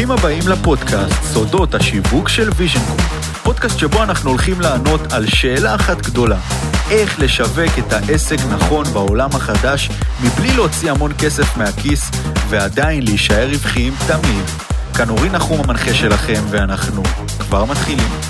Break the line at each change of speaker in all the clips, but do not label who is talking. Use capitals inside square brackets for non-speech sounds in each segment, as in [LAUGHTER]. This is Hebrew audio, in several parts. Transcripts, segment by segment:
ברוכים הבאים לפודקאסט סודות השיווק של ויז'ן גרופ. פודקאסט שבו אנחנו הולכים לענות על שאלה אחת גדולה, איך לשווק את העסק נכון בעולם החדש מבלי להוציא המון כסף מהכיס ועדיין להישאר רווחיים תמיד. כאן אורי נחום המנחה שלכם ואנחנו כבר מתחילים.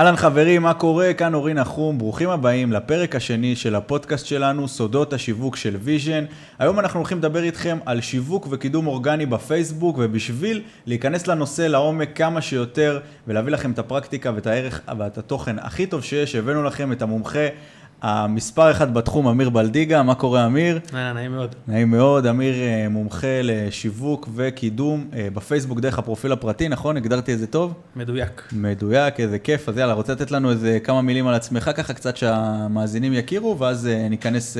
אהלן חברים, מה קורה? כאן אורי נחום, ברוכים הבאים לפרק השני של הפודקאסט שלנו, סודות השיווק של ויז'ן. היום אנחנו הולכים לדבר איתכם על שיווק וקידום אורגני בפייסבוק, ובשביל להיכנס לנושא לעומק כמה שיותר ולהביא לכם את הפרקטיקה ואת הערך ואת התוכן הכי טוב שיש, הבאנו לכם את המומחה המספר אחד בתחום, אמיר בלדיגה, מה קורה אמיר?
אה, נעים מאוד.
נעים מאוד, אמיר אה, מומחה לשיווק וקידום אה, בפייסבוק דרך הפרופיל הפרטי, נכון? הגדרתי את זה טוב?
מדויק.
מדויק, איזה כיף. אז יאללה, רוצה לתת לנו איזה כמה מילים על עצמך, ככה קצת שהמאזינים יכירו, ואז ניכנס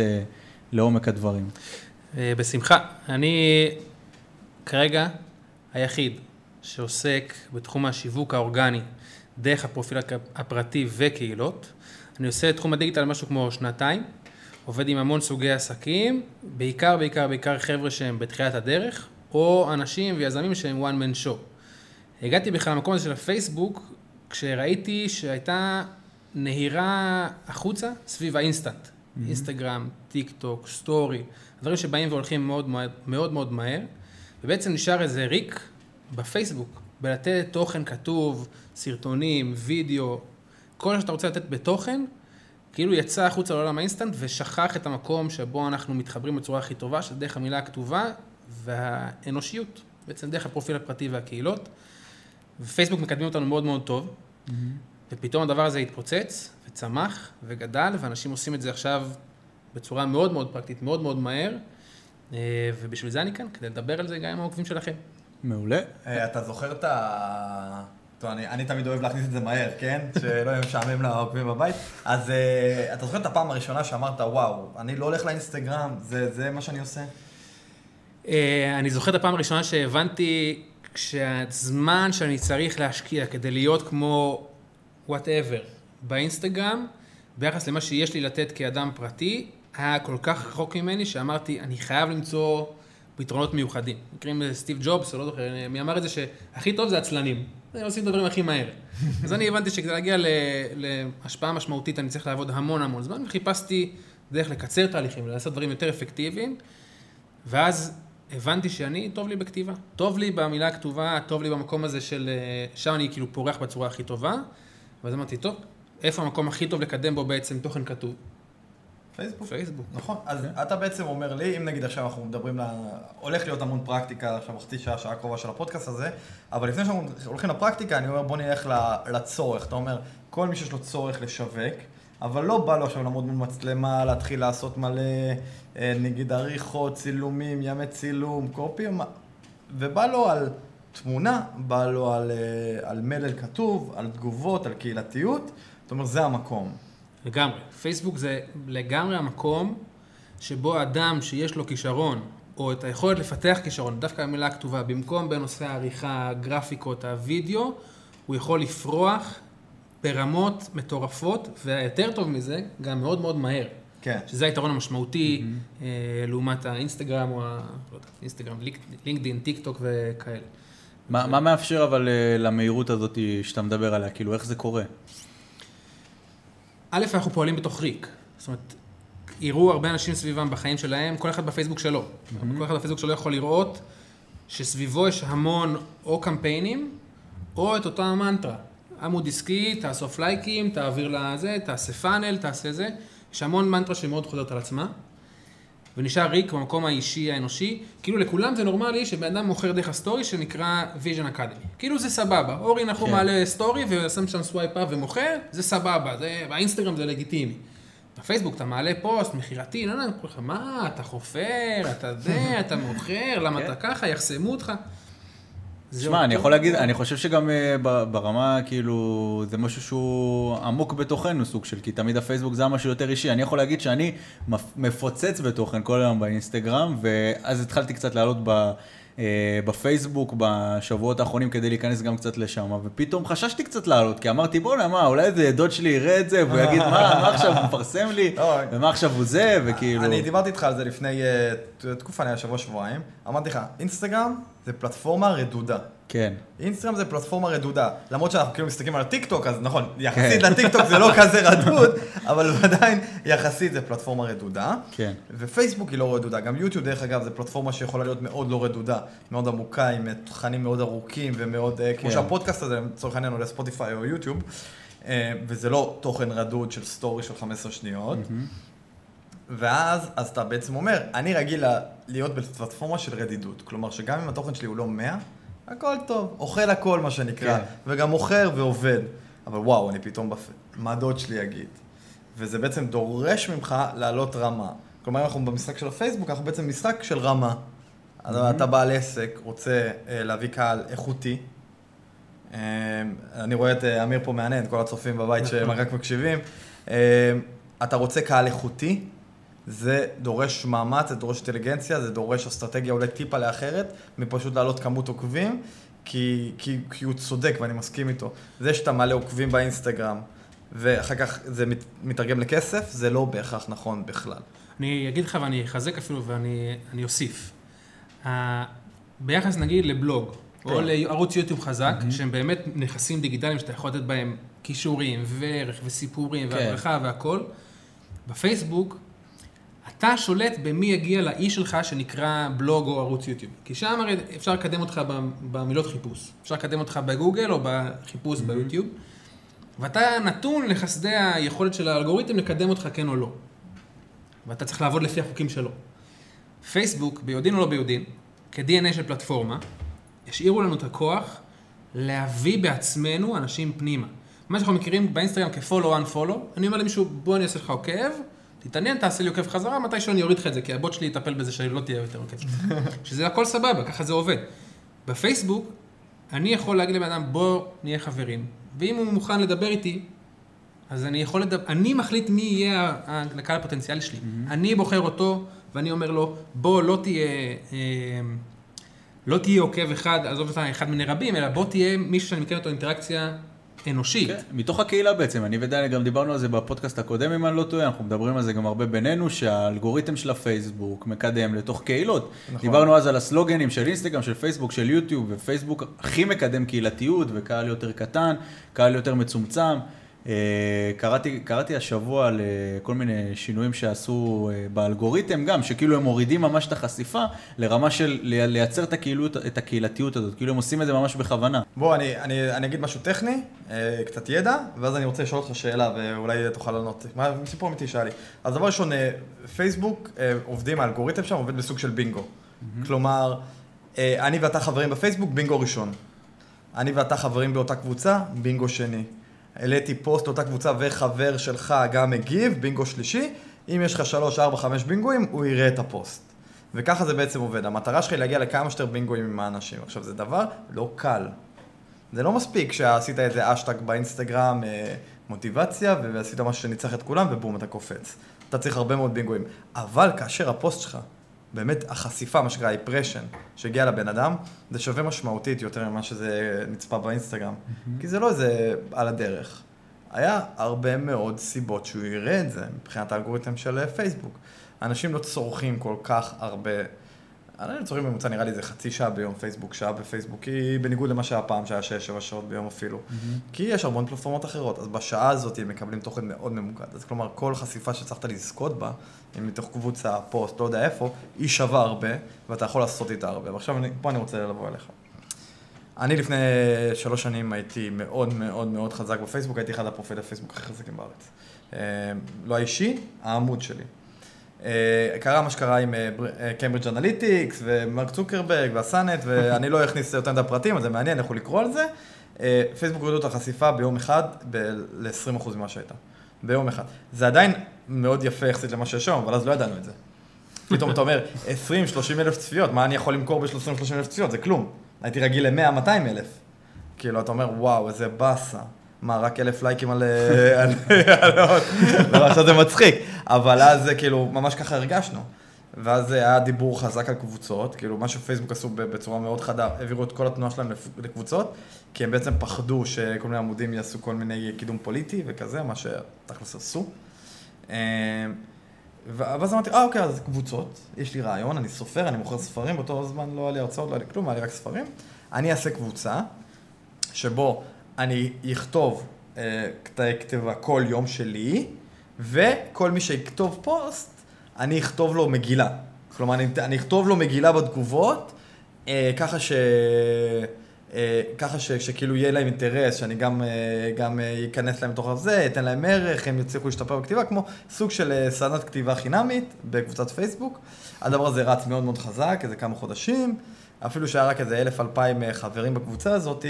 לעומק הדברים.
בשמחה. אני כרגע היחיד שעוסק בתחום השיווק האורגני דרך הפרופיל הפרטי וקהילות. אני עושה את תחום הדיגיטל משהו כמו שנתיים, עובד עם המון סוגי עסקים, בעיקר, בעיקר, בעיקר חבר'ה שהם בתחילת הדרך, או אנשים ויזמים שהם one man show. הגעתי בכלל למקום הזה של הפייסבוק, כשראיתי שהייתה נהירה החוצה סביב ה instant. Mm-hmm. אינסטגרם, טיק טוק, סטורי, דברים שבאים והולכים מאוד מאוד מאוד מהר, ובעצם נשאר איזה ריק בפייסבוק, בלתת תוכן כתוב, סרטונים, וידאו, כל מה שאתה רוצה לתת בתוכן, כאילו יצא החוצה לעולם האינסטנט ושכח את המקום שבו אנחנו מתחברים בצורה הכי טובה, שזה דרך המילה הכתובה והאנושיות, בעצם דרך הפרופיל הפרטי והקהילות. ופייסבוק מקדמים אותנו מאוד מאוד טוב, mm-hmm. ופתאום הדבר הזה התפוצץ וצמח וגדל, ואנשים עושים את זה עכשיו בצורה מאוד מאוד פרקטית, מאוד מאוד מהר, אה, ובשביל זה אני כאן, כדי לדבר על זה גם עם העוקבים שלכם.
מעולה.
אה, אתה זוכר את ה... טוב, אני, אני תמיד אוהב להכניס את זה מהר, כן? שלא יהיה משעמם לעוקבים בבית. אז uh, אתה זוכר את הפעם הראשונה שאמרת, וואו, אני לא הולך לאינסטגרם, זה, זה מה שאני עושה?
Uh, אני זוכר את הפעם הראשונה שהבנתי שהזמן שאני צריך להשקיע כדי להיות כמו whatever באינסטגרם, ביחס למה שיש לי לתת כאדם פרטי, היה כל כך רחוק ממני שאמרתי, אני חייב למצוא פתרונות מיוחדים. מכירים סטיב ג'ובס, או לא זוכר, מי אמר את זה שהכי טוב זה עצלנים. עושים את הדברים הכי מהר. [LAUGHS] אז אני הבנתי שכדי להגיע להשפעה משמעותית אני צריך לעבוד המון המון זמן, וחיפשתי דרך לקצר תהליכים, לעשות דברים יותר אפקטיביים, ואז הבנתי שאני, טוב לי בכתיבה. טוב לי במילה הכתובה, טוב לי במקום הזה של, שם אני כאילו פורח בצורה הכי טובה, ואז אמרתי, טוב, איפה המקום הכי טוב לקדם בו בעצם תוכן כתוב?
פייסבוק.
פייסבוק.
נכון, אז כן. אתה בעצם אומר לי, אם נגיד עכשיו אנחנו מדברים, לה... הולך להיות המון פרקטיקה עכשיו חצי שעה, שעה קרובה של הפודקאסט הזה, אבל לפני שאנחנו הולכים לפרקטיקה, אני אומר בוא נלך לצורך. אתה אומר, כל מי שיש לו צורך לשווק, אבל לא בא לו עכשיו לעמוד מול מצלמה, להתחיל לעשות מלא, אה, נגיד עריכות, צילומים, ימי צילום, קופי, ובא לו על תמונה, בא לו על, אה, על מלל כתוב, על תגובות, על קהילתיות, זאת אומרת, זה המקום.
לגמרי. פייסבוק זה לגמרי המקום שבו אדם שיש לו כישרון, או את היכולת לפתח כישרון, דווקא המילה הכתובה, במקום בנושא העריכה, הגרפיקות, הווידאו, הוא יכול לפרוח ברמות מטורפות, והיותר טוב מזה, גם מאוד מאוד מהר.
כן.
שזה היתרון המשמעותי mm-hmm. אה, לעומת האינסטגרם, או ה... לא יודע, אינסטגרם, לינקדאין, טיק טוק וכאלה.
מה, מה מאפשר אבל אה, למהירות הזאת שאתה מדבר עליה? כאילו, איך זה קורה?
א', אנחנו פועלים בתוך ריק. זאת אומרת, יראו הרבה אנשים סביבם בחיים שלהם, כל אחד בפייסבוק שלו. Mm-hmm. כל אחד בפייסבוק שלו יכול לראות שסביבו יש המון או קמפיינים, או את אותה המנטרה. עמוד עסקי, תאסוף לייקים, תעביר לזה, תעשה funnel, תעשה זה. יש המון מנטרה שמאוד חוזרת על עצמה. ונשאר ריק במקום האישי האנושי, כאילו לכולם זה נורמלי שבן אדם מוכר דרך הסטורי שנקרא ויז'ן אקדמי. כאילו זה סבבה, אורי אנחנו כן. מעלה סטורי ושם שם swipe up ומוכר, זה סבבה, זה, באינסטגרם זה לגיטימי. בפייסבוק אתה מעלה פוסט מכירתי, לא יודע, מה, אתה חופר, אתה זה, אתה מוכר, למה אתה כן. ככה, יחסמו אותך.
שמע, אני יכול להגיד, אני חושב שגם אה, ברמה, כאילו, זה משהו שהוא עמוק בתוכנו, סוג של, כי תמיד הפייסבוק זה משהו יותר אישי. אני יכול להגיד שאני מפוצץ בתוכן כל היום באינסטגרם, ואז התחלתי קצת לעלות ב... אה, בפייסבוק בשבועות האחרונים כדי להיכנס גם קצת לשם, ופתאום חששתי קצת לעלות, כי אמרתי, בוא'נה, מה, אולי איזה דוד שלי יראה את זה, והוא [LAUGHS] יגיד, מה, מה עכשיו הוא מפרסם לי. ומה עכשיו הוא זה, וכאילו...
אני דיברתי איתך על זה לפני אה, תקופה, נראה שבוע שבועיים. אמרתי לך, אינסטגרם זה פלטפורמה רדודה.
כן,
אינסטגרם זה פלטפורמה רדודה. למרות שאנחנו כאילו מסתכלים על הטיקטוק, אז נכון,
כן.
יחסית לטיקטוק זה לא [LAUGHS] כזה רדוד, אבל עדיין יחסית זה פלטפורמה רדודה.
כן.
ופייסבוק היא לא רדודה, גם יוטיוב דרך אגב זה פלטפורמה שיכולה להיות מאוד לא רדודה, מאוד עמוקה, עם תכנים מאוד ארוכים ומאוד, אה, כמו
כן.
שהפודקאסט הזה לצורך העניין עולה ספוטיפיי או יוטיוב, אה, וזה לא תוכן רדוד של סטורי של 15 שניות. ואז, אז אתה בעצם אומר, אני רגיל להיות בפלטפורמה של רדידות. כלומר, שגם אם התוכן שלי הוא לא 100, הכל טוב, אוכל הכל, מה שנקרא.
כן.
וגם מוכר ועובד. אבל וואו, אני פתאום, בפ... מה דוד שלי יגיד? וזה בעצם דורש ממך לעלות רמה. כלומר, אם אנחנו במשחק של הפייסבוק, אנחנו בעצם משחק של רמה. אז אתה בעל עסק, רוצה אה, להביא קהל איכותי. אה, אני רואה את אה, אמיר פה מהנהן, כל הצופים בבית שהם רק מקשיבים. אה, אתה רוצה קהל איכותי, זה דורש מאמץ, זה דורש אינטליגנציה, זה דורש אסטרטגיה אולי טיפה לאחרת, מפשוט להעלות כמות עוקבים, כי, כי, כי הוא צודק ואני מסכים איתו. זה שאתה מעלה עוקבים באינסטגרם, ואחר כך זה מת, מתרגם לכסף, זה לא בהכרח נכון בכלל.
אני אגיד לך ואני אחזק אפילו ואני אני אוסיף. ה- ביחס נגיד לבלוג, או
כן.
לערוץ יוטיוב חזק, שהם באמת נכסים דיגיטליים שאתה יכול לתת בהם כישורים וערך וסיפורים
כן.
והדרכה והכל, בפייסבוק אתה שולט במי יגיע לאי שלך שנקרא בלוג או ערוץ יוטיוב. כי שם הרי אפשר לקדם אותך במילות חיפוש. אפשר לקדם אותך בגוגל או בחיפוש ביוטיוב, ואתה נתון לחסדי היכולת של האלגוריתם לקדם אותך כן או לא. ואתה צריך לעבוד לפי החוקים שלו. פייסבוק, ביודעין או לא ביודעין, כ-DNA של פלטפורמה, השאירו לנו את הכוח להביא בעצמנו אנשים פנימה. מה שאנחנו מכירים באינסטגרם כ-follow unfollow, אני אומר למישהו, בוא אני אעשה לך עוקב, תתעניין, תעשה לי עוקב חזרה, מתישהו אני אוריד לך את זה, כי הבוט שלי יטפל בזה שאני לא תהיה יותר עוקב. [LAUGHS] שזה הכל סבבה, ככה זה עובד. בפייסבוק, אני יכול להגיד לבן אדם, בוא נהיה חברים, ואם הוא מוכן לדבר איתי, אז אני יכול לדבר, אני מחליט מי יהיה הקהל הפוטנציאלי שלי. אני בוחר אותו, ואני אומר לו, בוא לא תהיה, אה, לא תהיה עוקב אחד, עזוב אותה אחד מיני רבים, אלא בוא תהיה מישהו שאני מכיר אותו אינטראקציה אנושית.
כן, מתוך הקהילה בעצם, אני ודני גם דיברנו על זה בפודקאסט הקודם אם אני לא טועה, אנחנו מדברים על זה גם הרבה בינינו, שהאלגוריתם של הפייסבוק מקדם לתוך קהילות.
נכון.
דיברנו אז על הסלוגנים של אינסטגרם, של פייסבוק, של יוטיוב, ופייסבוק הכי מקדם קהילתיות וקהל יותר קטן, קהל יותר מצומצם. אה, קראתי, קראתי השבוע על אה, כל מיני שינויים שעשו אה, באלגוריתם גם, שכאילו הם מורידים ממש את החשיפה לרמה של לי- לייצר את, הקהילות, את הקהילתיות הזאת, כאילו הם עושים את זה ממש בכוונה.
בוא, אני, אני, אני אגיד משהו טכני, קצת ידע, ואז אני רוצה לשאול אותך שאלה, ואולי תוכל לענות. מה, סיפור אמיתי שהיה לי. אז דבר ראשון, פייסבוק עובדים, האלגוריתם שם עובד בסוג של בינגו. כלומר, אה, אני ואתה חברים בפייסבוק, בינגו ראשון. אני ואתה חברים באותה קבוצה, בינגו שני. העליתי פוסט לאותה קבוצה וחבר שלך גם מגיב, בינגו שלישי. אם יש לך שלוש, ארבע, חמש בינגואים, הוא יראה את הפוסט. וככה זה בעצם עובד. המטרה שלך היא להגיע לכמה שיותר בינגואים עם האנשים. עכשיו, זה דבר לא קל. זה לא מספיק שעשית איזה אשטג באינסטגרם, אה, מוטיבציה, ועשית משהו שניצח את כולם, ובום, אתה קופץ. אתה צריך הרבה מאוד בינגואים. אבל כאשר הפוסט שלך, באמת החשיפה, מה שנקרא ה-impression, שהגיע לבן אדם, זה שווה משמעותית יותר ממה שזה נצפה באינסטגרם. כי זה לא איזה על הדרך. היה הרבה מאוד סיבות שהוא יראה את זה, מבחינת האלגוריתם של פייסבוק. אנשים לא צורכים כל כך הרבה אני צורכים בממוצע נראה לי איזה חצי שעה ביום פייסבוק, שעה בפייסבוק, כי בניגוד למה שהיה פעם, שהיה שש, שבע שעות ביום אפילו. כי יש המון פלטפורמות אחרות, אז בשעה הזאת הם מקבלים תוכן מאוד ממוקד. אז כלומר, כל חשיפה שהצלחת לזכות בה, אם מתוך קבוצה, פוסט, לא יודע איפה, היא שווה הרבה, ואתה יכול לעשות איתה הרבה. ועכשיו, אני, פה אני רוצה לבוא אליך. אני לפני שלוש שנים הייתי מאוד מאוד מאוד חזק בפייסבוק, הייתי אחד הפרופילי הפייסבוק הכי חזקים בארץ. אה, לא האישי, העמוד שלי. אה, קרה מה שקרה עם קיימברידג' אנליטיקס ומרק צוקרברג והסנאט, ואני לא אכניס יותר מדי פרטים, אז זה מעניין, לכו לקרוא על זה. אה, פייסבוק הורידו את החשיפה ביום אחד ל-20% ממה שהייתה. ביום אחד. זה עדיין מאוד יפה יחסית למה שיש היום, אבל אז לא ידענו את זה. פתאום אתה אומר, 20-30 אלף צפיות, מה אני יכול למכור ב-30-30 אלף צפיות? זה כלום. הייתי רגיל ל-100-200 אלף. כאילו, אתה אומר, וואו, איזה באסה. מה, רק אלף לייקים על... לא, עכשיו זה מצחיק. אבל אז זה כאילו, ממש ככה הרגשנו. ואז היה דיבור חזק על קבוצות, כאילו מה שפייסבוק עשו בצורה מאוד חדה, העבירו את כל התנועה שלהם לקבוצות, כי הם בעצם פחדו שכל מיני עמודים יעשו כל מיני קידום פוליטי וכזה, מה שתכלס עשו. אה, ואז אמרתי, אה אוקיי, אז קבוצות, יש לי רעיון, אני סופר, אני מוכר ספרים, באותו זמן לא היה לי הרצאות, לא היה לי כלום, היה לי רק ספרים. אני אעשה קבוצה, שבו אני אכתוב אה, קטעי כתיבה כל יום שלי, וכל מי שיכתוב פוסט, אני אכתוב לו מגילה. כלומר, אני, אני אכתוב לו מגילה בתגובות, אה, ככה ש... אה, ככה ש, שכאילו יהיה להם אינטרס, שאני גם, אה, גם אה, אכנס להם לתוך זה, אתן להם ערך, הם יצליחו להשתפר בכתיבה, כמו סוג של סדנת כתיבה חינמית בקבוצת פייסבוק. הדבר הזה רץ מאוד מאוד חזק, איזה כמה חודשים, אפילו שהיה רק איזה אלף אלפיים חברים בקבוצה הזאת,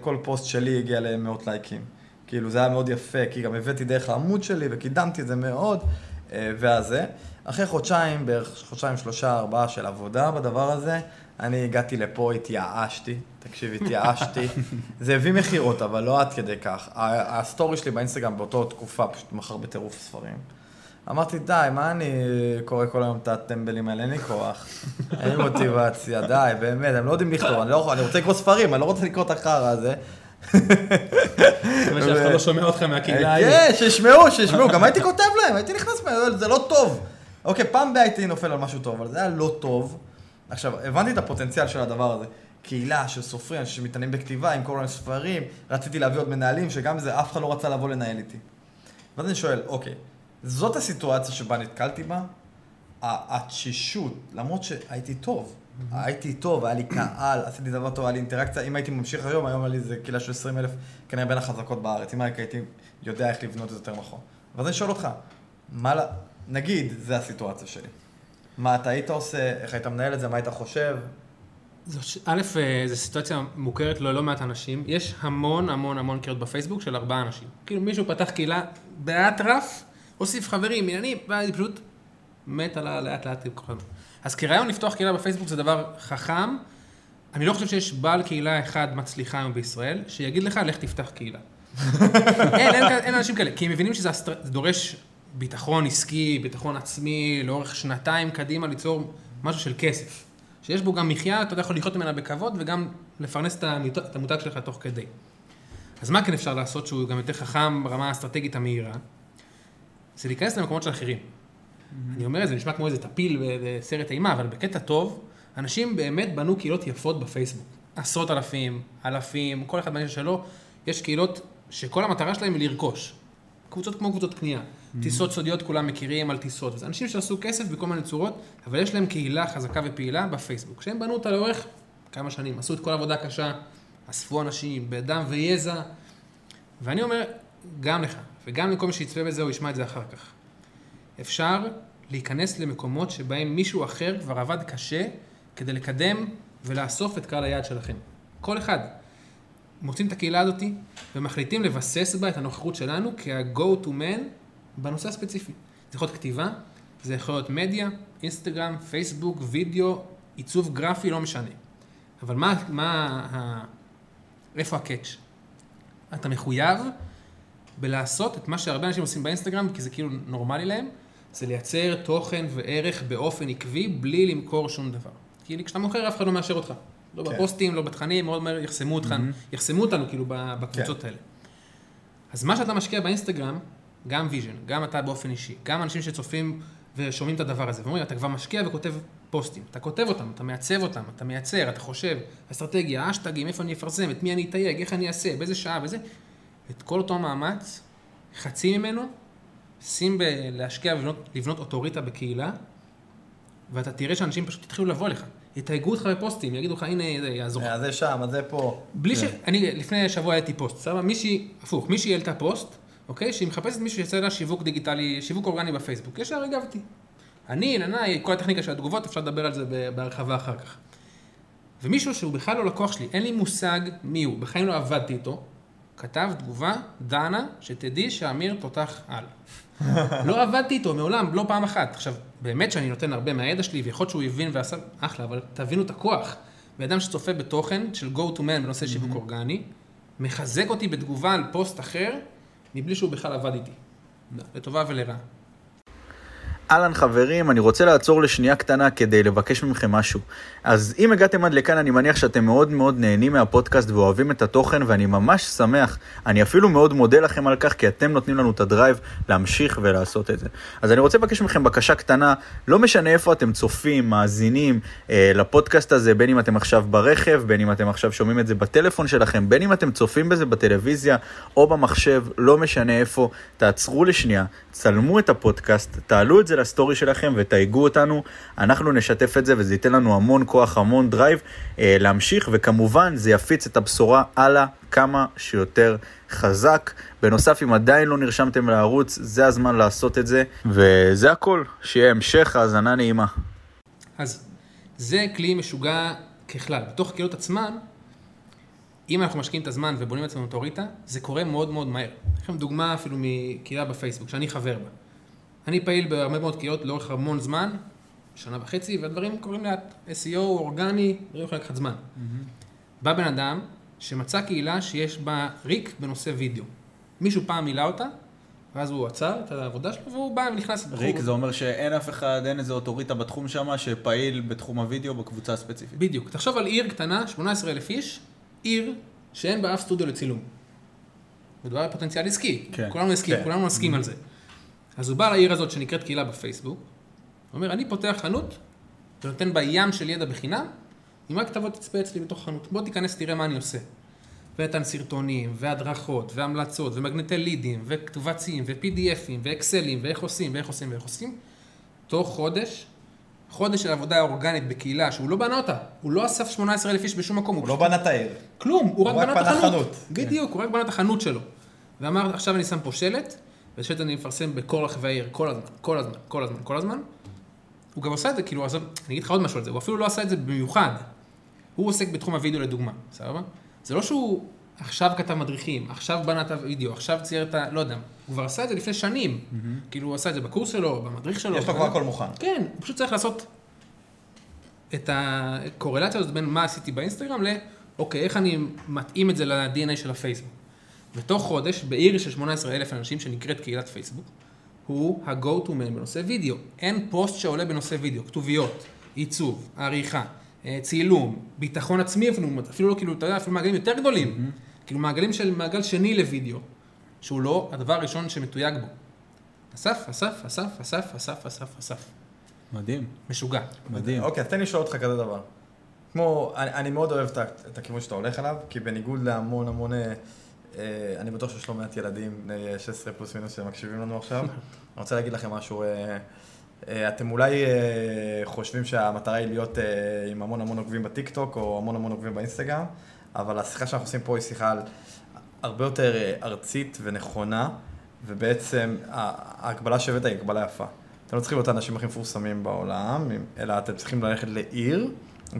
כל פוסט שלי הגיע למאות לייקים. כאילו זה היה מאוד יפה, כי גם הבאתי דרך העמוד שלי וקידמתי את זה מאוד, ואז זה. אחרי חודשיים, בערך חודשיים, שלושה, ארבעה של עבודה בדבר הזה, אני הגעתי לפה, התייאשתי, תקשיב, התייאשתי. [LAUGHS] זה הביא מכירות, אבל לא עד כדי כך. הסטורי שלי באינסטגרם באותו תקופה פשוט מכר בטירוף ספרים. אמרתי, די, מה אני קורא כל היום את הטמבלים האלה? אין לי כוח. אין לי מוטיבציה, די, באמת, הם לא יודעים לכתוב, אני, לא, אני רוצה לקרוא ספרים, אני לא רוצה לקרוא את החרא הזה.
שאף אחד לא שומע אותך מהקהילה.
כן, שישמעו, שישמעו, גם הייתי כותב להם, הייתי נכנס, זה לא טוב. אוקיי, פעם הייתי נופל על משהו טוב, אבל זה היה לא טוב. עכשיו, הבנתי את הפוטנציאל של הדבר הזה. קהילה של סופרים שמתעניינים בכתיבה עם כל מיני ספרים, רציתי להביא עוד מנהלים שגם זה אף אחד לא רצה לבוא לנהל איתי. ואז אני שואל, אוקיי, זאת הסיטואציה שבה נתקלתי בה, התשישות, למרות שהייתי טוב, הייתי טוב, היה לי קהל, עשיתי דבר טוב, היה לי אינטראקציה, אם הייתי ממשיך היום, היום היה לי איזה קהילה של 20 אלף, כנראה בין החזקות בארץ, אם הייתי יודע איך לבנות את זה יותר נכון. ואז אני שואל אותך, מה, נגיד, זה הסיטואציה שלי. מה אתה היית עושה, איך היית מנהל את זה, מה היית חושב?
א', אה, זו סיטואציה מוכרת ללא מעט אנשים. יש המון המון המון קריאות בפייסבוק של ארבעה אנשים. כאילו מישהו פתח קהילה באטרף, הוסיף חברים, עניינים, ואני פשוט מת על הלאט לאט כוחנו. אז כרעיון לפתוח קהילה בפייסבוק זה דבר חכם. אני לא חושב שיש בעל קהילה אחד מצליחה היום בישראל, שיגיד לך, לך תפתח קהילה. [LAUGHS] אין, אין, אין אנשים כאלה, כי הם מבינים שזה דורש ביטחון עסקי, ביטחון עצמי, לאורך שנתיים קדימה ליצור משהו של כסף. שיש בו גם מחיה, אתה יכול לחיות ממנה בכבוד וגם לפרנס את המותג שלך תוך כדי. אז מה כן אפשר לעשות שהוא גם יותר חכם ברמה האסטרטגית המהירה? זה להיכנס למקומות של אחרים. Mm-hmm. אני אומר זה, נשמע כמו איזה טפיל בסרט אימה, אבל בקטע טוב, אנשים באמת בנו קהילות יפות בפייסבוק. עשרות אלפים, אלפים, כל אחד מהנישה שלו, יש קהילות שכל המטרה שלהם היא לרכוש. קבוצות כמו קבוצות קנייה. Mm-hmm. טיסות סודיות כולם מכירים על טיסות. זה אנשים שעשו כסף בכל מיני צורות, אבל יש להם קהילה חזקה ופעילה בפייסבוק, שהם בנו אותה לאורך כמה שנים, עשו את כל העבודה הקשה, אספו אנשים בדם ויזע, ואני אומר, גם לך, וגם לכל מי שיצפה בזה או ישמע את זה אחר כך. אפשר להיכנס למקומות שבהם מישהו אחר כבר עבד קשה כדי לקדם ולאסוף את קהל היעד שלכם. כל אחד. מוצאים את הקהילה הזאתי ומחליטים לבסס בה את הנוכחות שלנו כ-go to man בנושא הספציפי. זה יכול להיות כתיבה, זה יכול להיות מדיה, אינסטגרם, פייסבוק, וידאו, עיצוב גרפי, לא משנה. אבל מה, מה. איפה הקאץ'? אתה מחויב בלעשות את מה שהרבה אנשים עושים באינסטגרם, כי זה כאילו נורמלי להם, זה לייצר תוכן וערך באופן עקבי, בלי למכור שום דבר. כי כשאתה מוכר, אף אחד לא מאשר אותך. לא כן. בפוסטים, לא בתכנים, מאוד מהר יחסמו אותך, mm-hmm. יחסמו אותנו כאילו בקבוצות כן. האלה. אז מה שאתה משקיע באינסטגרם, גם ויז'ן, גם אתה באופן אישי, גם אנשים שצופים ושומעים את הדבר הזה, ואומרים, אתה כבר משקיע וכותב פוסטים, אתה כותב אותם, אתה מעצב אותם, אתה מייצר, אתה חושב, אסטרטגיה, אשטגים, איפה אני אפרסם, את מי אני אתייג, איך אני אעשה, באיזה שעה, וזה, את כל אותו מאמץ, חצי ממנו, שים בלהשקיע ולבנות לבנות אוטוריטה בקהילה, ואתה תראה שאנשים פשוט יתחילו לבוא אליך. יתייגו אותך בפוסטים, יגידו לך, הנה, זה יעזור לך.
זה שם, זה פה.
בלי ש... אני, לפני שבוע העליתי פוסט, סבבה? מישהי, הפוך, מישהי העלתה פוסט, אוקיי? שהיא מחפשת מישהו שיעשה לה שיווק דיגיטלי, שיווק אורגני בפייסבוק. ישר הגבתי. אני, ננאי, כל הטכניקה של התגובות, אפשר לדבר על זה בהרחבה אחר כך. ומישהו שהוא בכלל לא לקוח שלי, אין לי מושג מי הוא, בחיים לא עבדתי איתו, כתב תגובה, דנה, שתדעי שאמיר תותח על. [LAUGHS] לא עבדתי איתו מעולם, לא פעם אחת. עכשיו, באמת שאני נותן הרבה מהידע שלי, ויכול להיות שהוא הבין ועשה, אחלה, אבל תבינו את הכוח. ואדם שצופה בתוכן של go to man בנושא שיווק אורגני, מחזק אותי בתגובה על פוסט אחר, מבלי שהוא בכלל עבד איתי. לטובה ולרעה.
אהלן חברים, אני רוצה לעצור לשנייה קטנה כדי לבקש מכם משהו. אז אם הגעתם עד לכאן, אני מניח שאתם מאוד מאוד נהנים מהפודקאסט ואוהבים את התוכן, ואני ממש שמח. אני אפילו מאוד מודה לכם על כך, כי אתם נותנים לנו את ה drive להמשיך ולעשות את זה. אז אני רוצה לבקש מכם בקשה קטנה, לא משנה איפה אתם צופים, מאזינים אה, לפודקאסט הזה, בין אם אתם עכשיו ברכב, בין אם אתם עכשיו שומעים את זה בטלפון שלכם, בין אם אתם צופים בזה בטלוויזיה או במחשב, לא משנה איפה, תעצרו לשנייה, צלמו את הפודקאסט, תעלו את זה לסטורי שלכם ותייגו אותנו, אנחנו נשתף את זה וזה ייתן לנו המון כוח, המון drive אה, להמשיך, וכמובן זה יפיץ את הבשורה הלאה כמה שיותר חזק. בנוסף, אם עדיין לא נרשמתם לערוץ, זה הזמן לעשות את זה, וזה הכל, שיהיה המשך האזנה נעימה.
אז זה כלי משוגע ככלל. בתוך הקהילות עצמן, אם אנחנו משקיעים את הזמן ובונים לעצמנו אוטוריטה, זה קורה מאוד מאוד מהר. יש לכם דוגמה אפילו מקהילה בפייסבוק, שאני חבר בה. אני פעיל בהרבה מאוד קהילות לאורך המון זמן, שנה וחצי, והדברים קורים לאט. SEO, אורגני, דברים יכולים לקחת זמן. בא בן אדם שמצא קהילה שיש בה ריק בנושא וידאו. מישהו פעם מילא אותה, ואז הוא עצר את העבודה שלו, והוא בא ונכנס.
ריק, זה אומר שאין אף אחד, אין איזה אוטוריטה בתחום שם שפעיל בתחום הוידאו בקבוצה הספציפית.
בדיוק. תחשוב על עיר קטנה, 18,000 איש, עיר שאין בה אף סטודיו לצילום. מדובר על פוטנציאל עסקי.
כן.
כולנו נסכים,
כן.
כולנו נסכים על זה. אז הוא בא לעיר הזאת שנקראת קהילה בפייסבוק, הוא אומר, אני פותח חנות, ונותן בה ים של ידע בחינם, אם רק תבוא תצפה אצלי בתוך החנות. בוא תיכנס, תראה מה אני עושה. ונתן סרטונים, והדרכות, והמלצות, ומגנטי לידים, וכתובצים, ו-PDFים, ואקסלים, ואיך עושים, ואיך עושים, ואיך עושים. תוך חודש, חודש של עבודה אורגנית בקהילה, שהוא לא בנה אותה, הוא לא אסף 18,000 איש בשום מקום,
הוא לא בנה את העיר.
כלום, הוא רק
הוא רק
בנה את החנות.
חנות.
בדיוק, הוא רק בנה את החנות שלו. ואמר, עכשיו אני שם פה שלט, ושלט אני מפרסם בכל רחבי העיר, כל הזמן, כל הזמן, כל הזמן, כל הזמן. הוא גם עושה את זה, כאילו, עזוב, אני אגיד לך עוד משהו על זה, הוא אפילו לא עשה את זה במיוחד. הוא עוסק בתחום הוידאו לדוגמה, סבבה? זה לא שהוא עכשיו כתב מדריכים, עכשיו בנה את הוידאו, עכשיו צייר את ה... לא יודע, הוא כבר עשה את זה לפני שנים. כאילו, הוא עשה את זה בקורס שלו, במדריך שלו.
יש לו כבר הכל מוכן.
כן, הוא פשוט צריך לעשות את הקורלציה הזאת בין מה עשיתי באינסטגרם ל, אוקיי, איך אני מתאים את זה ל-DNA של הפייסבוק. בתוך חודש, בעיר של 18,000 אנשים שנקראת קהילת פייסבוק, הוא ה-go to man בנושא וידאו. אין פוסט שעולה בנושא וידאו, כתוביות, עיצוב, עריכה, אה, צילום, ביטחון עצמי אפילו, אפילו לא כאילו, אתה יודע, אפילו מעגלים יותר גדולים. כאילו מעגלים של מעגל שני לוידאו, שהוא לא הדבר הראשון שמתויג בו. אסף, אסף, אסף, אסף, אסף, אסף, אסף.
מדהים,
משוגע.
מדהים.
אוקיי, אז תן לי לשאול אותך כזה דבר. כמו, אני, אני מאוד אוהב את, את הכיוון שאתה הולך אליו, כי בניגוד להמון המון, אה, אה, אני בטוח שיש לא מעט ילדים בני 16 פלוס מינוס שמקשיבים לנו עכשיו. [LAUGHS] אני רוצה להגיד לכם משהו, אה, אה, אתם אולי אה, חושבים שהמטרה היא להיות אה, עם המון המון עוקבים בטיקטוק, או המון המון עוקבים באינסטגרם, אבל השיחה שאנחנו עושים פה היא שיחה על הרבה יותר אה, ארצית ונכונה, ובעצם ה- ההגבלה שהבאת היא הגבלה יפה. אתם לא צריכים להיות האנשים הכי מפורסמים בעולם, אלא אתם צריכים ללכת לעיר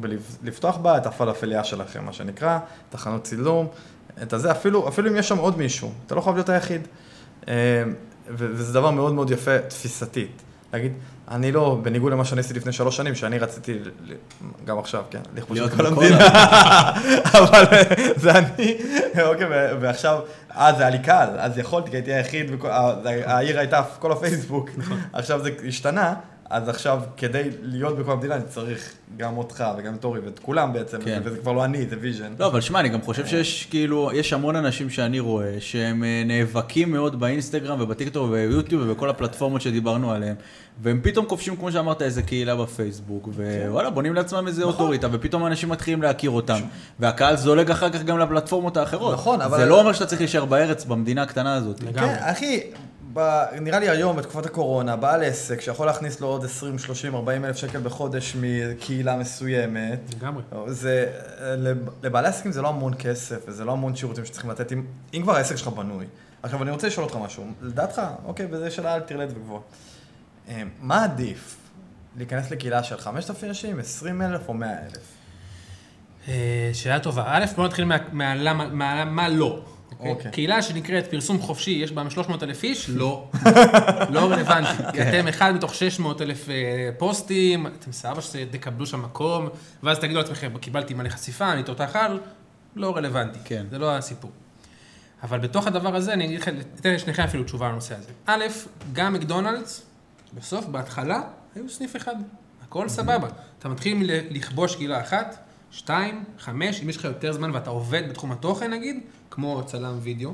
ולפתוח בה את הפלאפליה שלכם, מה שנקרא, תחנות צילום, את הזה, אפילו, אפילו אם יש שם עוד מישהו, אתה לא חייב להיות היחיד. אה, וזה דבר מאוד מאוד יפה תפיסתית. להגיד, אני לא, בניגוד למה שאני עשיתי לפני שלוש שנים, שאני רציתי, גם עכשיו, כן, לכבוש את כל המדינה, [LAUGHS] אבל אה, זה אני, אוקיי, ו- ועכשיו, אז זה היה לי קל, אז יכולתי, כי הייתי היחיד, העיר הייתה כל הפייסבוק, עכשיו זה השתנה, אז עכשיו, כדי להיות בכל המדינה, אני צריך גם אותך וגם את אורי ואת כולם בעצם,
כן.
וזה כבר לא אני, זה ויז'ן.
לא, אבל שמע, אני גם חושב שיש כאילו, יש המון אנשים שאני רואה שהם אה, נאבקים מאוד באינסטגרם ובטיקטוק וביוטיוב ובכל הפלטפורמות שדיברנו עליהן, והם פתאום כובשים, כמו שאמרת, איזה קהילה בפייסבוק, ווואלה, בונים לעצמם איזה אוטוריטה, ופתאום אנשים מתחילים להכיר אותם, והקהל זולג אחר כך גם לפלטפורמות האחרות.
נכון, אבל-
זה לא אומר שאתה צריך להישאר בארץ, במדינה הקטנה הזאת.
לגמרי.
כן, אחי, ב... נראה לי היום, בתקופת הקורונה, בעל עסק שיכול להכניס לו עוד 20, 30, 40 אלף שקל בחודש מקהילה מסוימת,
לגמרי.
זה, לב- לבעלי עסקים זה לא המון כסף, וזה לא המון שירותים שצריכים לתת, אם, אם כבר העסק שלך בנוי. עכשיו, אני רוצה לשאול אותך משהו. לדעתך, אוקיי, וזו שאלה על טרלט וגבוה. אה, מה עדיף? להיכנס לקהילה של 5,000 אנשים, 20 אלף או 100 אלף?
אה, שאלה טובה. א', בוא נתחיל מה- מהלמה, מה- מה לא. אוקיי?
אוקיי.
קהילה שנקראת פרסום חופשי, יש בה 300 אלף איש? לא. לא רלוונטי. [LAUGHS] כי אתם אחד מתוך 600 אלף אה, פוסטים, אתם סבבה שתקבלו שם מקום, ואז תגידו לעצמכם, קיבלתי מלא חשיפה, אני תותח על, לא רלוונטי.
כן.
זה לא הסיפור. אבל בתוך הדבר הזה, אני אגיד לכם, אתן לשניכם אפילו תשובה לנושא הזה. א', גם מקדונלדס בסוף, בהתחלה, היו סניף אחד. הכל סבבה. אתה מתחיל לכבוש קהילה אחת, שתיים, חמש, אם יש לך יותר זמן ואתה עובד בתחום התוכן נגיד, כמו צלם וידאו.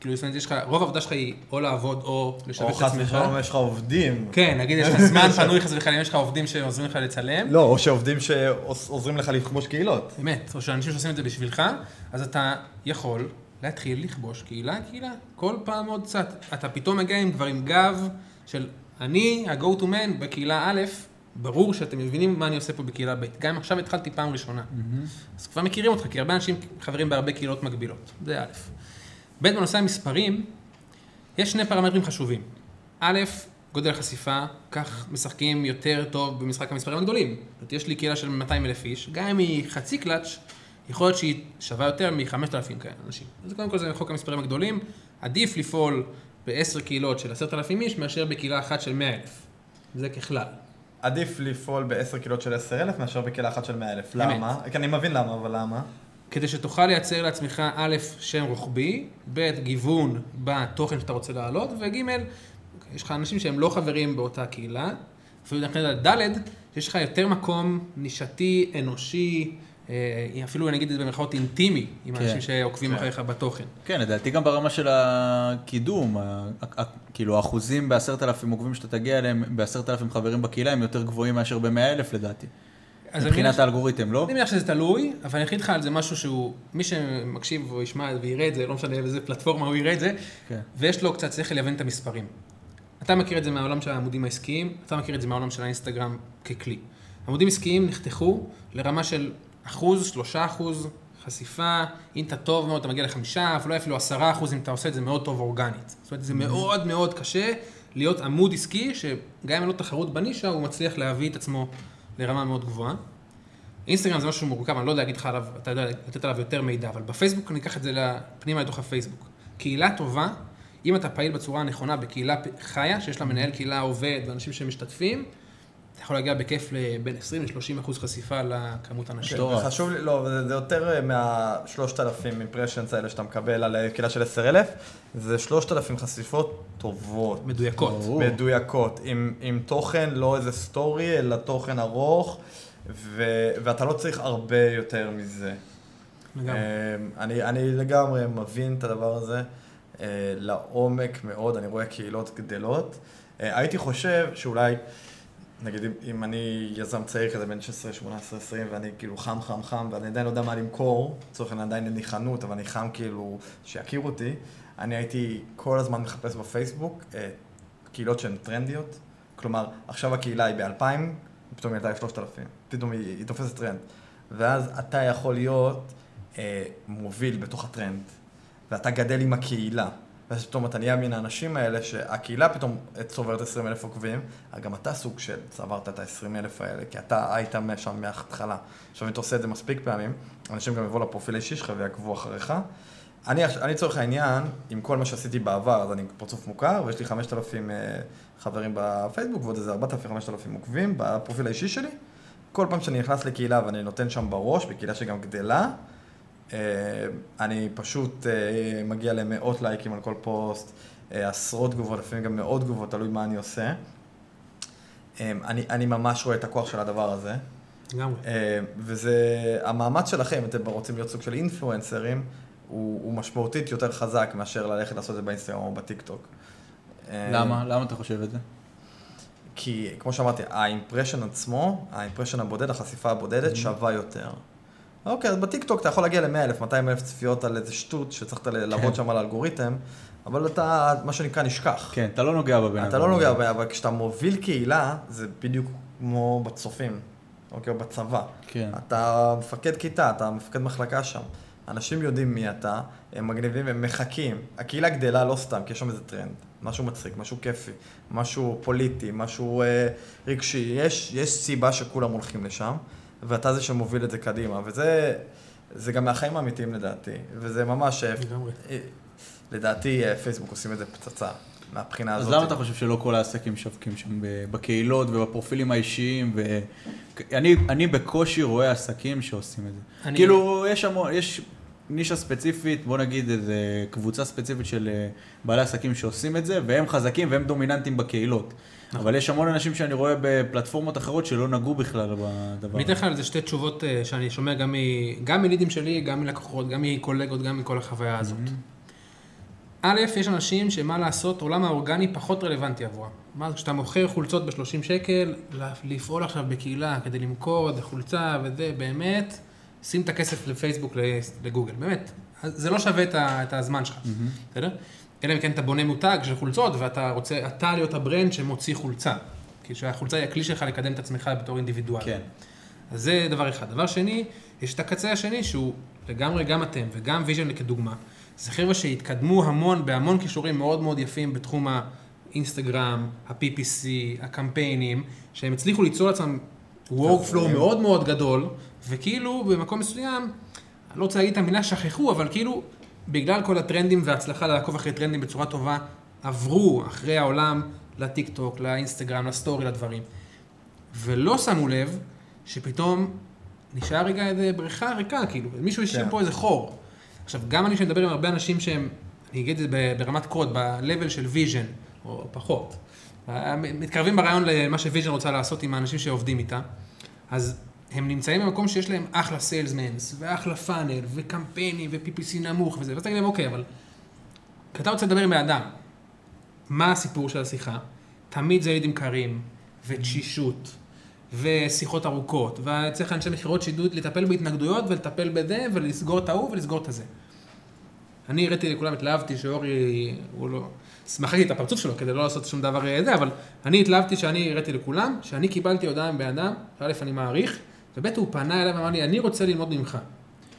כאילו, אומרת, יש לך, רוב העבודה שלך היא או לעבוד או לשווק
או
את
חס
עצמך.
ושלום יש לך עובדים.
כן, נגיד יש לך [LAUGHS] זמן פנוי חס וחלילה, יש לך עובדים שעוזרים לך לצלם.
לא, או שעובדים שעוזרים לך לכבוש קהילות.
באמת, או שאנשים שעושים את זה בשבילך, אז אתה יכול להתחיל לכבוש קהילה קהילה, כל פעם עוד קצת. אתה פתאום מגיע עם כבר עם גב של אני ה-go to man בקהילה א', ברור שאתם מבינים מה אני עושה פה בקהילה ב', גם אם עכשיו התחלתי פעם ראשונה. אז כבר מכירים אותך, כי הרבה אנשים חברים בהרבה קהילות מקבילות, זה א'. ב', בנושא המספרים, יש שני פרמטרים חשובים. א', גודל החשיפה, כך משחקים יותר טוב במשחק המספרים הגדולים. זאת אומרת, יש לי קהילה של 200 אלף איש, גם אם היא חצי קלאץ', יכול להיות שהיא שווה יותר מ-5,000 כאלה אנשים. אז קודם כל זה חוק המספרים הגדולים. עדיף לפעול בעשר קהילות של 10,000 איש, מאשר בקהילה אחת של 100,000. זה ככלל.
עדיף לפעול בעשר קהילות של עשר אלף מאשר בקהילה אחת של מאה אלף. למה? כי אני מבין למה, אבל למה?
כדי שתוכל לייצר לעצמך א', שם רוחבי, ב', גיוון בתוכן שאתה רוצה להעלות, וג', יש לך אנשים שהם לא חברים באותה קהילה, אפילו מבחינת ד', שיש לך יותר מקום נישתי, אנושי, אפילו נגיד את זה במרכאות אינטימי, עם
כן,
האנשים שעוקבים
כן.
אחריך בתוכן.
כן, לדעתי גם ברמה של הקידום, כאילו האחוזים בעשרת אלפים עוקבים שאתה תגיע אליהם, בעשרת אלפים חברים בקהילה, הם יותר גבוהים מאשר במאה אלף לדעתי.
אני
מבחינת האלגוריתם, לא?
אני מניח שזה תלוי, אבל אני אגיד לך על זה משהו שהוא, מי שמקשיב או ישמע ויראה את זה, לא משנה באיזה פלטפורמה הוא יראה את זה,
כן.
ויש לו קצת שכל להבין את המספרים. אתה מכיר את זה מהעולם של העמודים העסקיים, אתה מכיר את זה מהעולם של האינסטגרם ככלי. עמודים עסקיים נחתכו לרמה של אחוז, שלושה אחוז חשיפה, אם אתה טוב מאוד, אתה מגיע לחמישה, אבל לא אפילו עשרה אחוז אם אתה עושה את זה מאוד טוב אורגנית. זאת אומרת, זה מאוד מאוד קשה להיות עמוד עסקי, שגם אם אין לו תחרות בנישה, הוא מצליח להביא את עצמו לרמה מאוד גבוהה. אינסטגרם זה משהו מורכב, אני לא יודע להגיד לך עליו, אתה יודע לתת עליו יותר מידע, אבל בפייסבוק אני אקח את זה פנימה לתוך הפייסבוק. קהילה טובה, אם אתה פעיל בצורה הנכונה בקהילה חיה, שיש לה מנהל קהילה עובד ואנשים שמשתתפים, אתה יכול להגיע בכיף לבין 20 ל-30 אחוז חשיפה לכמות אנשים.
מטורף.
חשוב לי, לא, זה- זה יותר אה, מהשלושת אלפים אימפרשנס האלה שאתה מקבל על אה, קהילה של עשר אלף, זה שלושת אלפים חשיפות טובות.
מדויקות.
ברור.
מדויקות, עם, עם תוכן, לא איזה סטורי, אלא תוכן ארוך, ו, ואתה לא צריך הרבה יותר מזה.
לגמרי.
אמ, אני, אני לגמרי מבין את הדבר הזה אה, לעומק מאוד, אני רואה קהילות גדלות. הייתי חושב שאולי, נגיד אם, אם אני יזם צעיר כזה בן 16, 18, 20 ואני כאילו חם חם חם ואני עדיין לא יודע מה למכור, לצורך העניין עדיין אין לי חנות אבל אני חם כאילו שיכירו אותי, אני הייתי כל הזמן מחפש בפייסבוק אה, קהילות שהן טרנדיות, כלומר עכשיו הקהילה היא ב-2000, פתאום היא עלתה ל-3000, פתאום היא, היא תופסת טרנד. ואז אתה יכול להיות אה, מוביל בתוך הטרנד, ואתה גדל עם הקהילה. ואז פתאום אתה נהיה מן האנשים האלה שהקהילה פתאום צוברת 20 אלף עוקבים, גם אתה סוג של צברת את ה-20 אלף האלה, כי אתה היית שם מההתחלה. עכשיו אם אתה עושה את זה מספיק פעמים, אנשים גם יבואו לפרופיל האישי שלך ויעקבו אחריך. אני, אני לצורך העניין, עם כל מה שעשיתי בעבר, אז אני פרצוף מוכר, ויש לי 5,000 אה, חברים בפייסבוק ועוד איזה 4,000-5,000 עוקבים בפרופיל האישי שלי. כל פעם שאני נכנס לקהילה ואני נותן שם בראש, בקהילה שגם גדלה, אני פשוט אה, מגיע למאות לייקים על כל פוסט, אה, עשרות תגובות, לפעמים גם מאות תגובות, תלוי מה אני עושה. אה, אני, אני ממש רואה את הכוח של הדבר הזה.
לגמרי.
אה, וזה, המאמץ שלכם, אתם רוצים להיות סוג של אינפלואנסרים, הוא, הוא משמעותית יותר חזק מאשר ללכת לעשות את זה באינסטגרם או בטיקטוק. אה,
למה? למה אתה חושב את זה?
כי כמו שאמרתי, ה impression עצמו, ה impression הבודד, החשיפה הבודדת, שווה יותר. אוקיי, אז בטיקטוק אתה יכול להגיע ל-100,000, 200,000 צפיות על איזה שטות שצריך לעבוד שם על האלגוריתם, אבל אתה, מה שנקרא, נשכח.
כן, אתה לא נוגע בבן אדם.
אתה לא נוגע בהם, אבל כשאתה מוביל קהילה, זה בדיוק כמו בצופים, אוקיי, או בצבא.
כן.
אתה מפקד כיתה, אתה מפקד מחלקה שם. אנשים יודעים מי אתה, הם מגניבים, הם מחכים. הקהילה גדלה לא סתם, כי יש שם איזה טרנד. משהו מצחיק, משהו כיפי, משהו פוליטי, משהו אה, רגשי. יש, יש סיבה שכולם הולכים לשם, ואתה זה שמוביל את זה קדימה. וזה זה גם מהחיים האמיתיים לדעתי. וזה ממש...
לגמרי.
אה, לדעתי אה, פייסבוק עושים את זה פצצה, מהבחינה
אז
הזאת.
למה אתה חושב שלא כל העסקים משווקים שם בקהילות ובפרופילים האישיים? ו... אני, אני בקושי רואה עסקים שעושים את זה.
אני-
כאילו, יש המון, יש נישה ספציפית, בוא נגיד איזה קבוצה ספציפית של אה, בעלי עסקים שעושים את זה, והם חזקים והם דומיננטים בקהילות. אבל יש המון אנשים שאני רואה בפלטפורמות אחרות שלא נגעו בכלל בדבר
אני אתן לך על זה שתי תשובות אה, שאני שומע גם, מ- גם מלידים שלי, גם מלקוחות, גם מקולגות, גם מכל החוויה הזאת. א', יש אנשים שמה לעשות, עולם האורגני פחות רלוונטי עבורם. מה, כשאתה מוכר חולצות ב-30 שקל, לפעול עכשיו בקהילה כדי למכור את החולצה וזה, באמת, שים את הכסף לפייסבוק, לגוגל, באמת. זה לא שווה את, ה, את הזמן שלך, בסדר? אלא אם כן אתה בונה מותג של חולצות, ואתה רוצה, אתה להיות ה brand שמוציא חולצה. כי שהחולצה היא הכלי שלך לקדם את עצמך בתור אינדיבידואל.
כן.
אז זה דבר אחד. דבר שני, יש את הקצה השני שהוא לגמרי גם אתם וגם ויז'ן כדוגמה. זה חבר'ה שהתקדמו המון, בהמון כישורים מאוד מאוד יפים בתחום האינסטגרם, ה-PPC, הקמפיינים, שהם הצליחו ליצור לעצמם workflow מאוד מאוד גדול, וכאילו במקום מסוים, אני לא רוצה להגיד את המילה שכחו, אבל כאילו בגלל כל הטרנדים וההצלחה לעקוב אחרי טרנדים בצורה טובה, עברו אחרי העולם לטיק טוק, לאינסטגרם, לסטורי, לדברים. ולא שמו לב שפתאום נשאר רגע איזה בריכה ריקה, כאילו, מישהו השאיר
כן.
פה איזה חור. עכשיו, גם אני שמדבר עם הרבה אנשים שהם, אני אגיד את זה ברמת קוד, ב-level של vision, או פחות, מתקרבים ברעיון למה שוויז'ן רוצה לעשות עם האנשים שעובדים איתה, אז הם נמצאים במקום שיש להם אחלה salesmans, ואחלה funnel, וקמפיינים, ו-PPC נמוך וזה, ואז תגיד להם, אוקיי, אבל כשאתה רוצה לדבר עם בן אדם, מה הסיפור של השיחה? תמיד זה לידים קרים, ותשישות, ושיחות ארוכות, וצריך אנשי מכירות שידעו לטפל בהתנגדויות, ולטפל בזה, ולסגור את ההוא, ולסגור את הזה. אני הראיתי לכולם, התלהבתי שאורי, הוא לא... מחקתי את הפרצוף שלו כדי לא לעשות שום דבר אה, זה, אבל אני התלהבתי שאני הראיתי לכולם, שאני קיבלתי הודעה מבן אדם, שא' אני מעריך, וב' הוא פנה אליי ואמר לי, אני רוצה ללמוד ממך.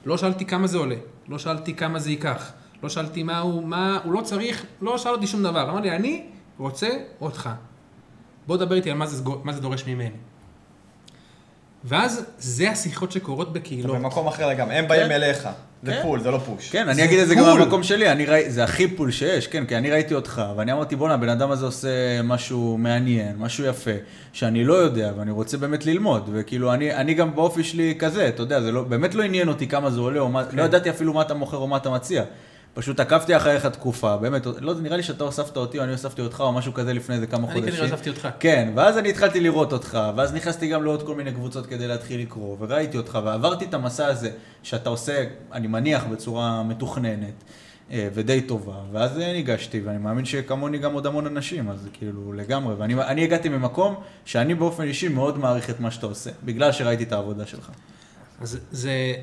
לא שאלתי כמה זה עולה, לא שאלתי כמה זה ייקח, לא שאלתי מה הוא, מה, הוא לא צריך, לא שאל אותי שום דבר. אמר לי, אני רוצה אותך. בוא דבר איתי על מה זה, מה זה דורש ממני. ואז זה השיחות שקורות
אתה
בקהילות.
במקום אחר לגמרי, הם באים
כן.
אליך. זה
כן.
pull, זה לא push.
כן, אני אגיד את זה גם. מהמקום שלי, אני רואה, זה הכי pull שיש, כן, כי אני ראיתי אותך, ואני אמרתי, בואנה, הבן אדם הזה עושה משהו מעניין, משהו יפה, שאני לא יודע, ואני רוצה באמת ללמוד, וכאילו, אני, אני גם באופי שלי כזה, אתה יודע, זה לא, באמת לא עניין אותי כמה זה עולה, או מה, לא ידעתי אפילו מה אתה מוכר או מה אתה מציע. פשוט עקבתי אחריך תקופה, באמת, לא, נראה לי שאתה הוספת אותי או אני הוספתי אותך או משהו כזה לפני איזה כמה
אני
חודשים.
כנראה הוספתי אותך.
כן, ואז אני התחלתי לראות אותך, ואז נכנסתי גם לעוד כל מיני קבוצות כדי להתחיל לקרוא, וראיתי אותך, ועברתי את המסע הזה, שאתה עושה, אני מניח, בצורה מתוכננת, אה, ודי טובה, ואז ניגשתי, ואני מאמין שכמוני גם עוד המון אנשים, אז כאילו, לגמרי, ואני אני הגעתי ממקום שאני באופן אישי מאוד מעריך את מה שאתה עושה, בגלל שראיתי את העבודה שלך.
אז זה,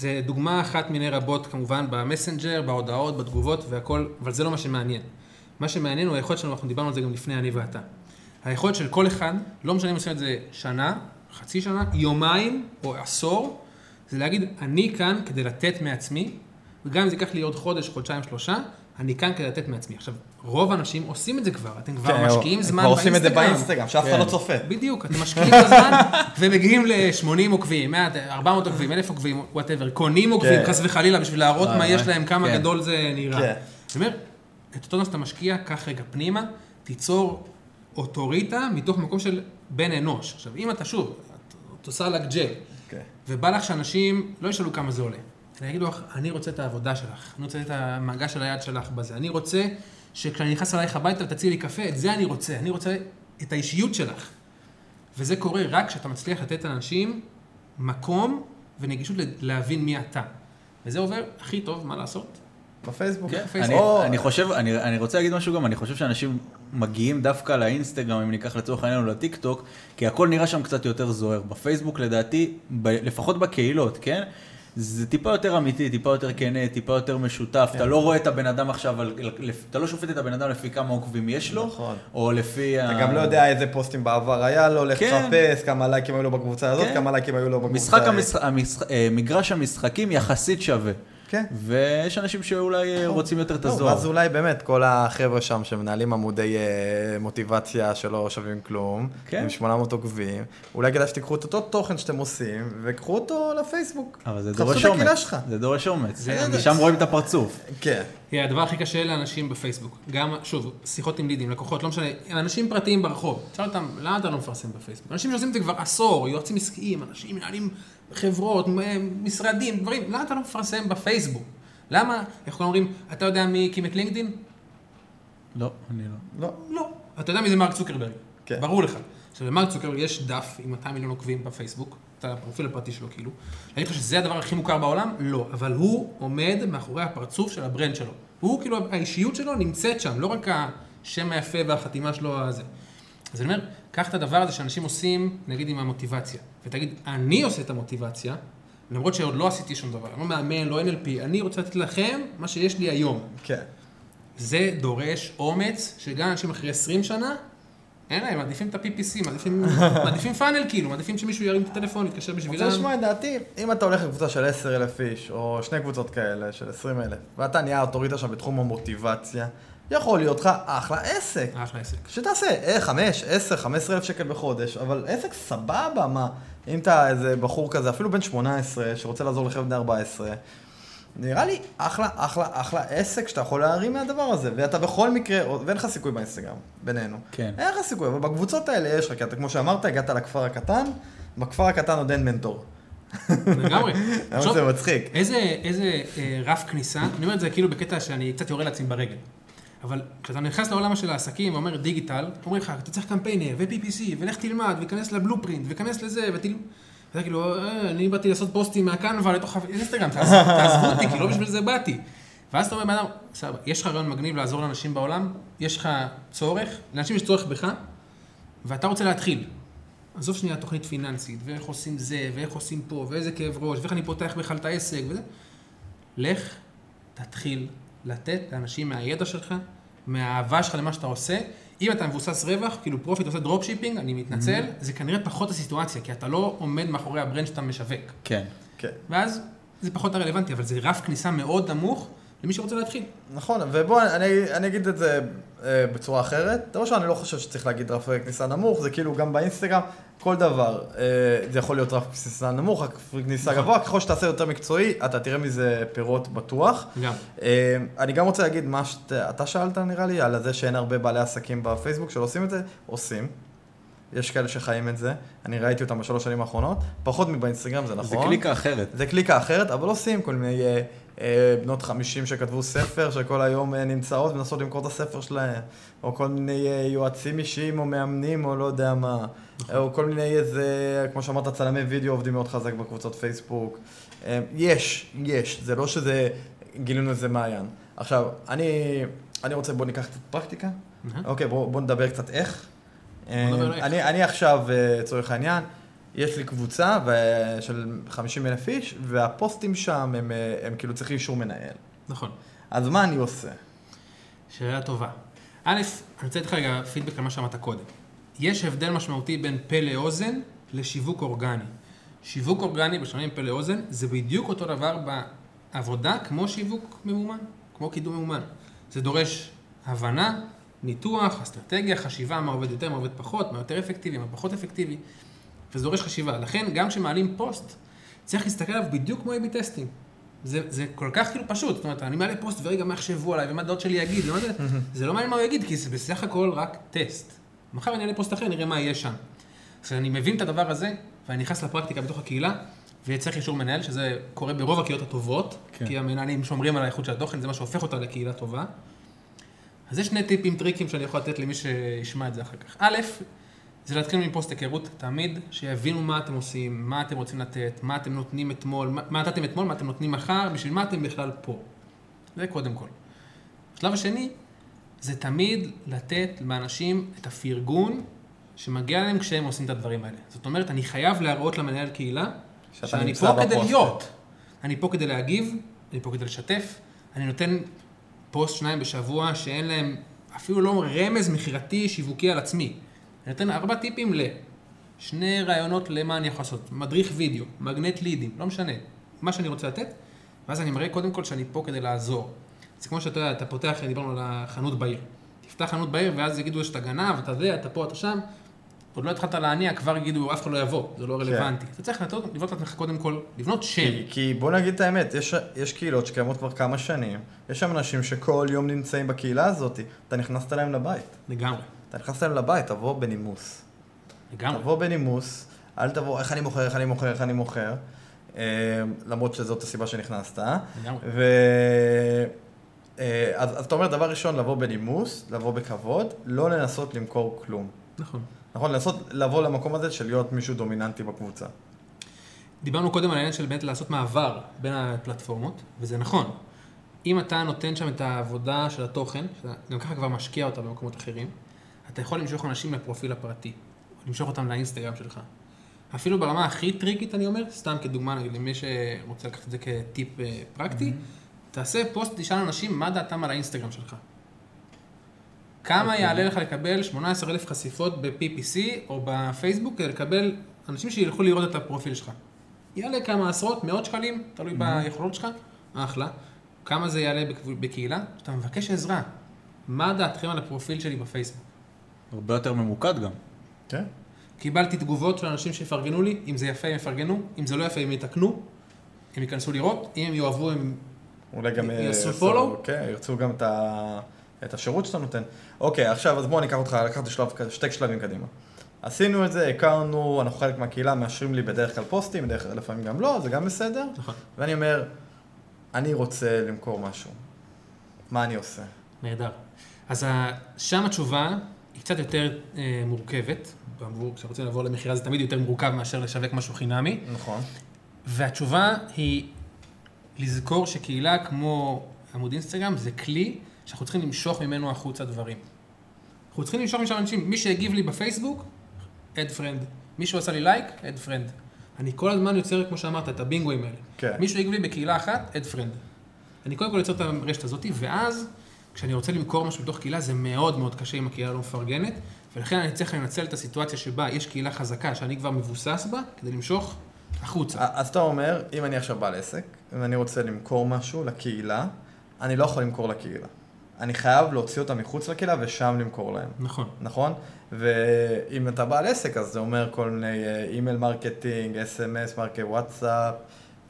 זה דוגמה אחת מיני רבות כמובן במסנג'ר, בהודעות, בתגובות והכל, אבל זה לא מה שמעניין. מה שמעניין הוא היכולת שלנו, אנחנו דיברנו על זה גם לפני אני ואתה. היכולת של כל אחד, לא משנה אם עושים את זה שנה, חצי שנה, יומיים או עשור, זה להגיד, אני כאן כדי לתת מעצמי, וגם אם זה ייקח לי עוד חודש, חודשיים, שלושה, אני כאן כדי לתת מעצמי. עכשיו, רוב האנשים עושים את זה כבר, אתם כבר
כן,
משקיעים זמן
כבר עושים את זה
באינסטגרם.
באינסטגרם, שאף אחד
כן.
לא צופה.
בדיוק, אתם משקיעים את הזמן [LAUGHS] ומגיעים ל-80 עוקבים, 100, 400 עוקבים, 1,000 עוקבים, whatever, קונים עוקבים,
כן.
חס וחלילה, בשביל להראות
אה,
מה יש להם, כמה
כן.
גדול זה נראה.
כן.
אני אומר, את אותו זמן שאתה משקיע, קח רגע פנימה, תיצור אוטוריטה מתוך מקום של בן אנוש. עכשיו, אם אתה שוב, את- עושה לך ג'ל,
כן.
ובא לך שאנשים לא ישאלו כמה זה עולה. אלא יגידו לך, אני רוצה את העבודה שלך, אני רוצה את המגע של היד שלך בזה, אני רוצה שכשאני נכנס אלייך הביתה ותציעי לי קפה, את זה אני רוצה, אני רוצה את האישיות שלך. וזה קורה רק כשאתה מצליח לתת לאנשים מקום ונגישות להבין מי אתה. וזה עובר הכי טוב, מה לעשות?
בפייסבוק.
כן,
פייסבוק.
אני,
או-
אני חושב, אני, אני רוצה להגיד משהו גם, אני חושב שאנשים מגיעים דווקא לאינסטגרם, אם ניקח לצורך העניין או לטיק טוק, כי הכל נראה שם קצת יותר זוהר. בפייסבוק לדעתי, ב, לפחות בקהילות, כן? זה טיפה יותר אמיתי, טיפה יותר כנה, טיפה יותר משותף.
כן.
אתה לא רואה את הבן אדם עכשיו, אתה לא שופט את הבן אדם לפי כמה עוקבים יש לו,
נכון.
או לפי...
אתה גם לא יודע איזה פוסטים בעבר היה לו, לך
כן.
תחפש כמה לייקים היו לו בקבוצה הזאת,
כן.
כמה לייקים היו לו בקבוצה...
המשח... אה, מגרש המשחקים יחסית שווה.
כן.
ויש אנשים שאולי אה, רוצים יותר את
לא,
הזוהר.
ואז אולי באמת כל החבר'ה שם שמנהלים עמודי אה, מוטיבציה שלא שווים כלום,
כן.
עם 800 עוקבים, אולי כדאי שתיקחו את אותו תוכן שאתם עושים, וקחו אותו לפייסבוק.
אבל זה דורש אומץ. זה דורש אומץ.
זה-
שם רואים את הפרצוף.
כן.
היא הדבר הכי קשה לאנשים בפייסבוק. גם, שוב, שיחות עם לידים, לקוחות, לא משנה, אנשים פרטיים ברחוב. תשאל אותם, למה אתה לא מפרסם בפייסבוק? אנשים שעושים את זה כבר עשור, יועצים עסקיים, אנשים מנהלים חברות, משרדים, דברים, למה אתה לא מפרסם בפייסבוק? למה, איך כולם אומרים, אתה יודע מי הקים את לינקדאין?
לא, אני לא.
לא.
לא. אתה יודע מי זה מרק צוקרברג?
כן.
ברור לך. עכשיו, למרק צוקרברג יש דף עם 200 מיליון עוקבים בפייסבוק, את הפרופיל הפרטי שלו כאילו. להגיד לך שזה הדבר הכי מוכר בעולם? לא. אבל הוא עומד מאחורי הפרצוף של ה brand שלו. הוא כאילו, האישיות שלו נמצאת שם, לא רק השם היפה והחתימה שלו הזה. אז אני אומר, קח את הדבר הזה שאנשים עושים, נגיד עם המוטיבציה, ותגיד, אני עושה את המוטיבציה, למרות שעוד לא עשיתי שום דבר, אני לא מאמן, לא NLP, אני רוצה לתת לכם מה שיש לי היום.
כן.
זה דורש אומץ, שגם אנשים אחרי 20 שנה, אין להם, מעדיפים את ה-PPC, מעדיפים, [LAUGHS] מעדיפים פאנל כאילו, מעדיפים שמישהו ירים את הטלפון, יתקשר
רוצה
בשבילם.
לשמוע את דעתי, אם אתה הולך לקבוצה של 10,000 איש, או שני קבוצות כאלה של 20,000, ואתה נהיה אוטוריטה שם בתחום המוטיבציה, יכול להיות לך אחלה עסק.
אחלה עסק.
שתעשה אה, 5, 10, 15 אלף שקל בחודש, אבל עסק סבבה, מה? אם אתה איזה בחור כזה, אפילו בן 18, שרוצה לעזור לחבר'ה בני 14, נראה לי אחלה, אחלה, אחלה עסק שאתה יכול להרים מהדבר הזה, ואתה בכל מקרה, ואין לך סיכוי באינסטגרם, בינינו.
כן.
אין לך סיכוי, אבל בקבוצות האלה יש לך, כי אתה, כמו שאמרת, הגעת לכפר הקטן, בכפר הקטן עוד אין מנטור.
לגמרי. [LAUGHS]
זה מצחיק?
איזה, איזה אה, רף כניסה, אני אומר את זה כאילו בקטע שאני קצת יורה לעצמי ברגל. אבל כשאתה נכנס לעולם של העסקים ואומר דיגיטל, אומרים לך, אתה צריך קמפיינר ו-PPC, ולך תלמד, וכנס לבלופרינט, וכנס לזה, ותל... ואתה כאילו, אה, אני באתי לעשות פוסטים מהקנבה לתוך האינסטגרם, תעז- תעזבו אותי, כי לא בשביל זה באתי. ואז אתה אומר, בן אדם, סבבה, יש לך רעיון מגניב לעזור לאנשים בעולם, יש לך צורך, לאנשים יש צורך בך, ואתה רוצה להתחיל. עזוב שנייה תוכנית פיננסית, ואיך עושים זה, ואיך עושים פה, ואיזה כאב ראש, ואיך אני פותח בכלל את העסק, וזה. לך, תתחיל לתת לאנשים מהידע שלך, מהאהבה שלך למה שאתה עושה. אם אתה מבוסס רווח, כאילו profit עושה drop shipping, אני מתנצל, זה כנראה פחות הסיטואציה, כי אתה לא עומד מאחורי ה brand שאתה משווק.
כן.
כן.
ואז זה פחות הרלוונטי, אבל זה רף כניסה מאוד נמוך למי שרוצה להתחיל.
נכון, ובוא, אני, אני אגיד את זה אה, בצורה אחרת. דבר ראשון, אני לא חושב שצריך להגיד רף כניסה נמוך, זה כאילו גם באינסטגרם, כל דבר, אה, זה יכול להיות רף כניסה נמוך, רף כניסה גבוה, ככל שתעשה יותר מקצועי, אתה תראה מזה פירות בטוח.
גם.
אה, אני גם רוצה להגיד מה שאתה שאלת נראה לי, על זה שאין הרבה בעלי עסקים בפייסבוק שלא עושים את זה, עושים. יש כאלה שחיים את זה, אני ראיתי אותם בשלוש שנים האחרונות, פחות מבאינסטגרם, זה
זה
נכון.
קליקה אחרת.
זה קליקה אחרת, אבל עושים כל מיני אה, אה, בנות 50 שכתבו ספר, שכל היום אה, נמצאות ומנסות למכור את הספר שלהם, או כל מיני אה, יועצים אישיים או מאמנים או לא יודע מה, או כל מיני איזה, כמו שאמרת, צלמי וידאו עובדים מאוד חזק בקבוצות פייסבוק. אה, יש, יש, זה לא שזה, גילינו איזה מעיין. עכשיו, אני, אני רוצה, בוא ניקח קצת פרקטיקה.
מהמם.
אוקיי, בוא, בוא נדבר קצת איך.
איך.
אני, אני עכשיו, אה, לצורך העניין, יש לי קבוצה ו- של 50 אלף איש, והפוסטים שם הם, אה, הם כאילו צריכים אישור מנהל.
נכון.
אז מה אני עושה?
שאלה טובה. א', אני רוצה לתת לך רגע פידבק על מה שאמרת קודם. יש הבדל משמעותי בין פה לאוזן לשיווק אורגני. שיווק אורגני, בשונה מפה לאוזן, זה בדיוק אותו דבר בעבודה כמו שיווק ממומן, כמו קידום ממומן. זה דורש הבנה, ניתוח, אסטרטגיה, חשיבה, מה עובד יותר, מה עובד פחות, מה יותר אפקטיבי, מה פחות אפקטיבי, וזה דורש חשיבה. לכן, גם כשמעלים פוסט, צריך להסתכל עליו בדיוק כמו A-B testing. זה, זה כל כך כאילו פשוט, זאת אומרת, אני מעלה פוסט ורגע מה יחשבו עליי ומה הדעות שלי יגיד, ומה זה, זה לא מעניין מה הוא יגיד, כי זה בסך הכל רק טסט. מחר אני אעלה פוסט אחר, נראה מה יהיה שם. אז אני מבין את הדבר הזה, ואני נכנס לפרקטיקה בתוך הקהילה, וצריך אישור מנהל, שזה קורה ברוב הקהילות הטובות,
כן.
כי המנהלים שומרים על האיכות של התוכן, זה מה שהופך אותה לקהילה טובה. אז יש שני טיפים, טריקים שאני יכול לתת למי שישמע את זה אחר כך. א', זה להתחיל מפוסט היכרות תמיד, שיבינו מה אתם עושים, מה אתם רוצים לתת, מה אתם נותנים אתמול, מה, מה נתתם אתמול, מה אתם נותנים מחר, בשביל מה אתם בכלל פה. זה קודם כל. השלב השני, זה תמיד לתת לאנשים את הפרגון שמגיע להם כשהם עושים את הדברים האלה. זאת אומרת, אני חייב להראות למנהל קהילה שאני פה כדי
בפוסט.
להיות. אני פה כדי להגיב, אני פה כדי לשתף, אני נותן פוסט שניים בשבוע שאין להם אפילו לא רמז מכירתי שיווקי על עצמי. אני נותן ארבע טיפים לשני רעיונות למה אני יכול לעשות. מדריך וידאו, מגנט לידים, לא משנה. מה שאני רוצה לתת, ואז אני מראה קודם כל שאני פה כדי לעזור. זה כמו שאתה יודע, אתה פותח, דיברנו על החנות בעיר. תפתח חנות בעיר ואז יגידו שאתה גנב, אתה זה, אתה פה, אתה שם. עוד לא התחלת להניע, כבר יגידו, אף אחד לא יבוא, זה לא רלוונטי. אתה צריך לבנות לעצמך קודם כל, לבנות שם.
כי, בוא נגיד את האמת, יש, קהילות שקיימות כבר כמה שנים, יש שם אנשים שכל יום נמצאים בקהילה הזאת, אתה נכנסת להם לבית.
לגמרי,
אתה נכנסת להם לבית, תבוא בנימוס.
לגמרי.
תבוא בנימוס, אל תבוא, איך אני מוכר, איך אני מוכר, איך אני מוכר, אה, למרות שזאת הסיבה שנכנסת.
לגמרי.
אה, אז אתה אומר, דבר ראשון, לבוא בנימוס, לבוא בכבוד, לא לנסות למכור כלום.
נכון.
נכון? לנסות לבוא למקום הזה של להיות מישהו דומיננטי בקבוצה.
דיברנו קודם על העניין של באמת לעשות מעבר בין הפלטפורמות, וזה נכון. אם אתה נותן שם את העבודה של התוכן, שאתה גם ככה כבר משקיע אותה במקומות אחרים, אתה יכול למשוך אנשים לפרופיל הפרטי, למשוך אותם לאינסטגרם שלך. אפילו ברמה הכי טריקית, אני אומר, סתם כדוגמה, נגיד, למי שרוצה לקחת את זה כטיפ אה, פרקטי, תעשה פוסט, תשאל אנשים מה דעתם על האינסטגרם שלך. כמה
אוקיי.
יעלה לך לקבל 18,000 חשיפות ב-PPC או בפייסבוק כדי לקבל אנשים שילכו לראות את הפרופיל שלך. יעלה כמה עשרות, מאות שקלים, תלוי ביכולות שלך, אחלה. כמה זה יעלה בקהילה? אתה מבקש עזרה. מה דעתכם על הפרופיל שלי בפייסבוק?
הרבה יותר ממוקד גם.
כן.
קיבלתי תגובות של אנשים שיפרגנו לי, אם זה יפה הם יפרגנו, אם זה לא יפה הם יתקנו, הם ייכנסו לראות, אם הם יאהבו הם...
אולי גם...
יעשו
ירצו-
follow?
כן, ירצו גם את, ה... את השירות שאתה נותן. אוקיי, עכשיו, אז בוא ניקח אותך, לקחת שלב, שתי שלבים קדימה. עשינו את זה, הכרנו, אנחנו חלק מהקהילה, מאשרים לי בדרך כלל פוסטים, בדרך כלל לפעמים גם לא, זה גם בסדר.
נכון.
ואני אומר, אני רוצה למכור משהו. מה אני עושה?
נהדר. אז שם התשובה היא קצת יותר אה, מורכבת. כשרוצים לעבור למכירה זה תמיד יותר מורכב מאשר לשווק משהו חינמי.
נכון.
והתשובה היא לזכור שקהילה כמו עמוד אינסטגרם זה כלי שאנחנו צריכים למשוך ממנו החוצה דברים. אנחנו צריכים למשוך משם אנשים, מי שהגיב לי בפייסבוק, add friend. מישהו עשה לי לייק, add friend. אני כל הזמן יוצר, כמו שאמרת, את הבינגואים האלה.
כן.
מישהו הגיב לי בקהילה אחת, add friend. אני קודם כל יוצר את הרשת הזאת, ואז כשאני רוצה למכור משהו בתוך קהילה, זה מאוד מאוד קשה אם הקהילה לא מפרגנת, ולכן אני צריך לנצל את הסיטואציה שבה יש קהילה חזקה, שאני כבר מבוסס בה, כדי למשוך החוצה.
אז אתה אומר, אם אני עכשיו בעל עסק, ואני רוצה למכור משהו לקהילה, אני לא יכול למכור לקהילה. אני חייב להוציא אותם מחוץ לקהילה ושם למכור להם.
נכון.
נכון? ואם אתה בעל עסק, אז זה אומר כל מיני אה, אימייל מרקטינג, אס.אם.אס, מרקט וואטסאפ,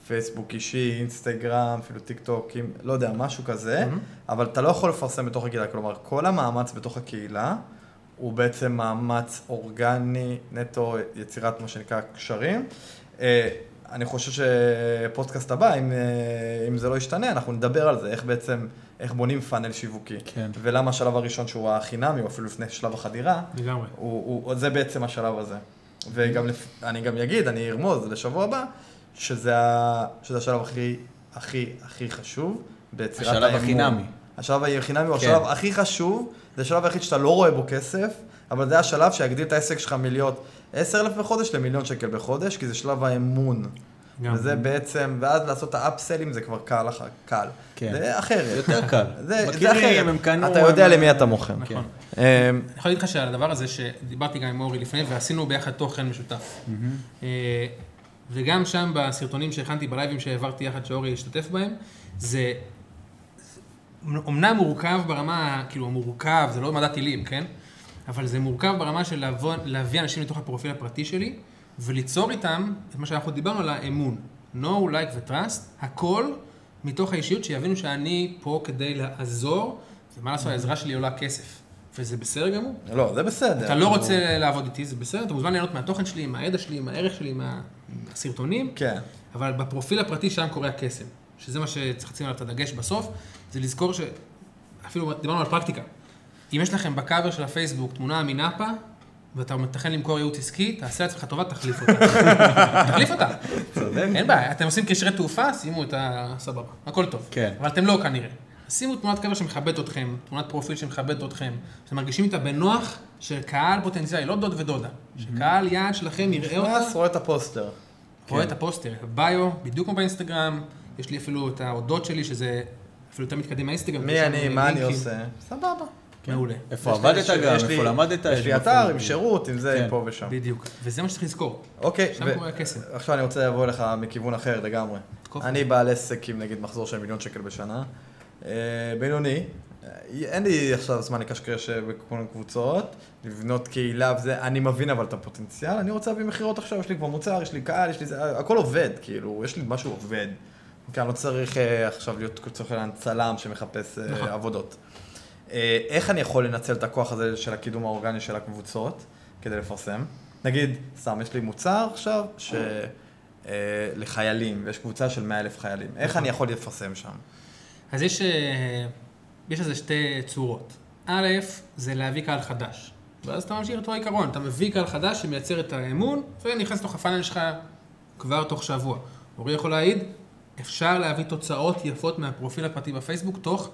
פייסבוק אישי, אינסטגרם, אפילו טיק טוק, אם- לא יודע, משהו כזה, אבל אתה לא יכול לפרסם בתוך הקהילה, כלומר, כל המאמץ בתוך הקהילה הוא בעצם מאמץ אורגני, נטו יצירת מה שנקרא קשרים. אני חושב שפודקאסט הבא, אם, אה, אם זה לא ישתנה, אנחנו נדבר על זה, איך בעצם, איך בונים פאנל שיווקי.
כן.
ולמה השלב הראשון שהוא החינמי, או אפילו לפני שלב החדירה,
לגמרי.
הוא, הוא, זה בעצם השלב הזה. וגם. אני גם אגיד, אני ארמוז לשבוע הבא, שזה. שזה השלב הכי, הכי, הכי חשוב ביצירת
השלב
האמון.
החינמי.
השלב החינמי הוא
כן.
השלב הכי חשוב, זה השלב היחיד שאתה לא רואה בו כסף, אבל זה השלב שיגדיל את העסק שלך מלהיות 10,000 בחודש למיליון שקל בחודש, כי זה שלב האמון.
גם.
וזה בעצם, ואז לעשות את האפסלים זה כבר קל לך, קל.
כן.
זה אחרת.
יותר קל. [LAUGHS]
זה, זה אחרת.
הם קנו...
אתה יודע למי אתה מוכר.
נכון.
כן.
אמ,
אני יכול להגיד לך שעל הדבר הזה, שדיברתי גם עם אורי לפני, ועשינו ביחד תוכן משותף. אה, וגם שם בסרטונים שהכנתי בלייבים שהעברתי יחד, שאורי השתתף בהם, זה אומנם מורכב ברמה, כאילו מורכב, זה לא מדע טילים, כן? אבל זה מורכב ברמה של לבוא, להביא אנשים לתוך הפרופיל הפרטי שלי, וליצור איתם את מה שאנחנו דיברנו על האמון. no, like ו-trust, הכל מתוך האישיות, שיבינו שאני פה כדי לעזור, ומה לעשות, העזרה שלי עולה כסף. וזה בסדר גמור.
לא, זה בסדר.
אתה לא רוצה לעבוד איתי, זה בסדר, אתה מוזמן ליהנות מהתוכן שלי, מהידע שלי, מהערך שלי, מהסרטונים,
כן.
אבל בפרופיל הפרטי שם קורה הקסם, שזה מה שצריך לשים עליו את הדגש בסוף, זה לזכור ש... אפילו דיברנו על פרקטיקה. אם יש לכם בקאבר של הפייסבוק תמונה מנאפה, ואתה מתכן למכור ייעוץ עסקי, תעשה לעצמך טובה, תחליף אותה. [LAUGHS] תחליף אותה.
צודק.
אין בעיה, אתם עושים קשרי תעופה, שימו את ה... סבבה, הכל טוב.
כן.
אבל אתם לא כנראה. שימו תמונת קבר שמכבדת אתכם, תמונת פרופיל שמכבדת אתכם, שאתם מרגישים איתה בנוח, שקהל פוטנציאלי, לא דוד ודודה, שקהל יעד שלכם יראה אותה,
נכנס, רואה את הפוסט.
רואה את הפוסט, ביו, בדיוק כמו באינסטגרם, יש לי אפילו את ההודות שלי, שזה אפילו יותר מתקדם מהאינסטגרם.
מי אני, מה אני. עושה? סבבה.
מעולה.
איפה עבדת גם, איפה למדת.
יש לי אתר עם שירות, עם זה,
כן.
פה ושם.
בדיוק. וזה מה שצריך לזכור.
אוקיי,
שם קורה הקסם.
עכשיו אני רוצה לבוא לך מכיוון אחר לגמרי. אני בעל עסק עם נגיד מחזור של מיליון שקל בשנה. אה, בינוני. אה, אין לי עכשיו זמן לקשקש אה, בכל מיני קבוצות, לבנות קהילה וזה, אני מבין אבל את הפוטנציאל, אני רוצה להביא מכירות עכשיו, יש לי כבר מוצר, יש לי קהל, יש לי זה, הכל עובד, כאילו, יש לי משהו עובד. כי אני לא צריך עכשיו להיות לצורך העניין צלם שמחפש
נכון.
עבודות. אה, איך אני יכול לנצל את הכוח הזה של הקידום האורגני של הקבוצות כדי לפרסם? נגיד, סתם, יש לי מוצר עכשיו ש... אה, לחיילים, ויש קבוצה של 100 אלף חיילים. איך אני יכול לפרסם שם?
אז יש, אה, יש לזה שתי צורות. א', זה להביא קהל חדש. ואז אתה ממשיך אותו עיקרון, אתה מביא קהל חדש שמייצר את האמון, ונכנס לתוך הפאנל שלך כבר תוך שבוע. אורי יכול להעיד, אפשר להביא תוצאות יפות מהפרופיל הפרטי בפייסבוק תוך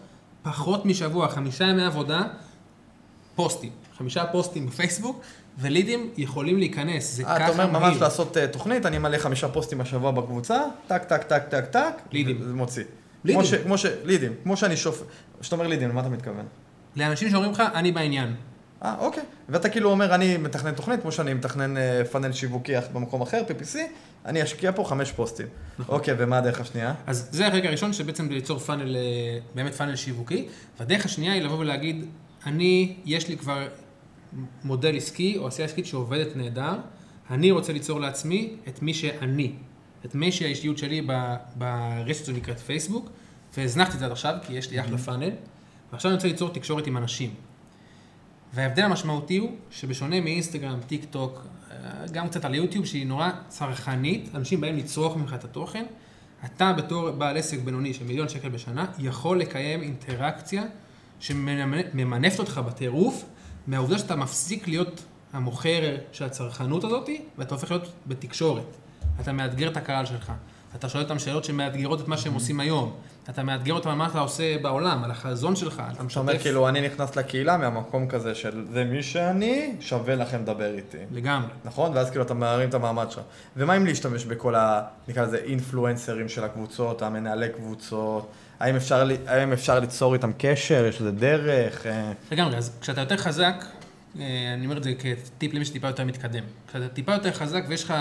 פחות משבוע, חמישה ימי עבודה, פוסטים. חמישה פוסטים בפייסבוק, ולידים יכולים להיכנס, זה
אה,
ככה
אתה אומר ממש
מהיר.
לעשות אה, תוכנית, אני מעלה חמישה פוסטים השבוע בקבוצה, טק, טק, טק, טק, טק.
לידים.
זה מוציא.
לידים.
כמו ש- כמו ש... לידים. כמו שאני שופ... כשאתה אומר לידים, למה אתה מתכוון?
לאנשים שאומרים לך, אני בעניין.
אה, אוקיי. ואתה כאילו אומר, אני מתכנן תוכנית, כמו שאני מתכנן אה, פאנל שיווקי במקום אחר, PPC, אני אשקיע פה חמש פוסטים.
נכון.
אוקיי, ומה הדרך השנייה?
אז זה הרגע הראשון שבעצם ליצור פאנל, אה, באמת פאנל שיווקי, והדרך השנייה היא לבוא ולהגיד, אני, יש לי כבר מודל עסקי או עשייה עסקית שעובדת נהדר, אני רוצה ליצור לעצמי את מי שאני, את מי שהאישיות שלי ברשת הזו נקראת פייסבוק, והזנחתי את זה עד עכשיו, כי יש לי אחלה פאנל, ועכשיו אני רוצה ליצור תקשורת עם אנשים. וההבדל המשמעותי הוא שבשונה מאינסטגרם, טיק טוק, גם קצת על יוטיוב, שהיא נורא צרכנית, אנשים באים לצרוך ממך את התוכן, אתה בתור בעל עסק בינוני של מיליון שקל בשנה, יכול לקיים אינטראקציה שממנפת אותך בטירוף, מהעובדה שאתה מפסיק להיות המוכר של הצרכנות הזאת, ואתה הופך להיות בתקשורת. אתה מאתגר את הקהל שלך. אתה שואל אותם שאלות שמאתגרות את מה שהם עושים היום. אתה מאתגר אותם על מה אתה עושה בעולם, על החזון שלך. אתה
אתה אומר
משתף
כאילו, אני נכנס לקהילה מהמקום כזה של זה מי שאני, שווה לכם לדבר איתי.
לגמרי.
נכון? ואז כאילו אתה מערים את המעמד שלך. ומה אם להשתמש בכל ה... נקרא לזה אינפלואנסרים של הקבוצות, המנהלי קבוצות? האם אפשר, האם אפשר ליצור איתם קשר? יש לזה דרך? אה,
לגמרי, אז כשאתה יותר חזק, אה, אני אומר את זה כטיפ למי שטיפה יותר מתקדם. כשאתה טיפה יותר חזק ויש לך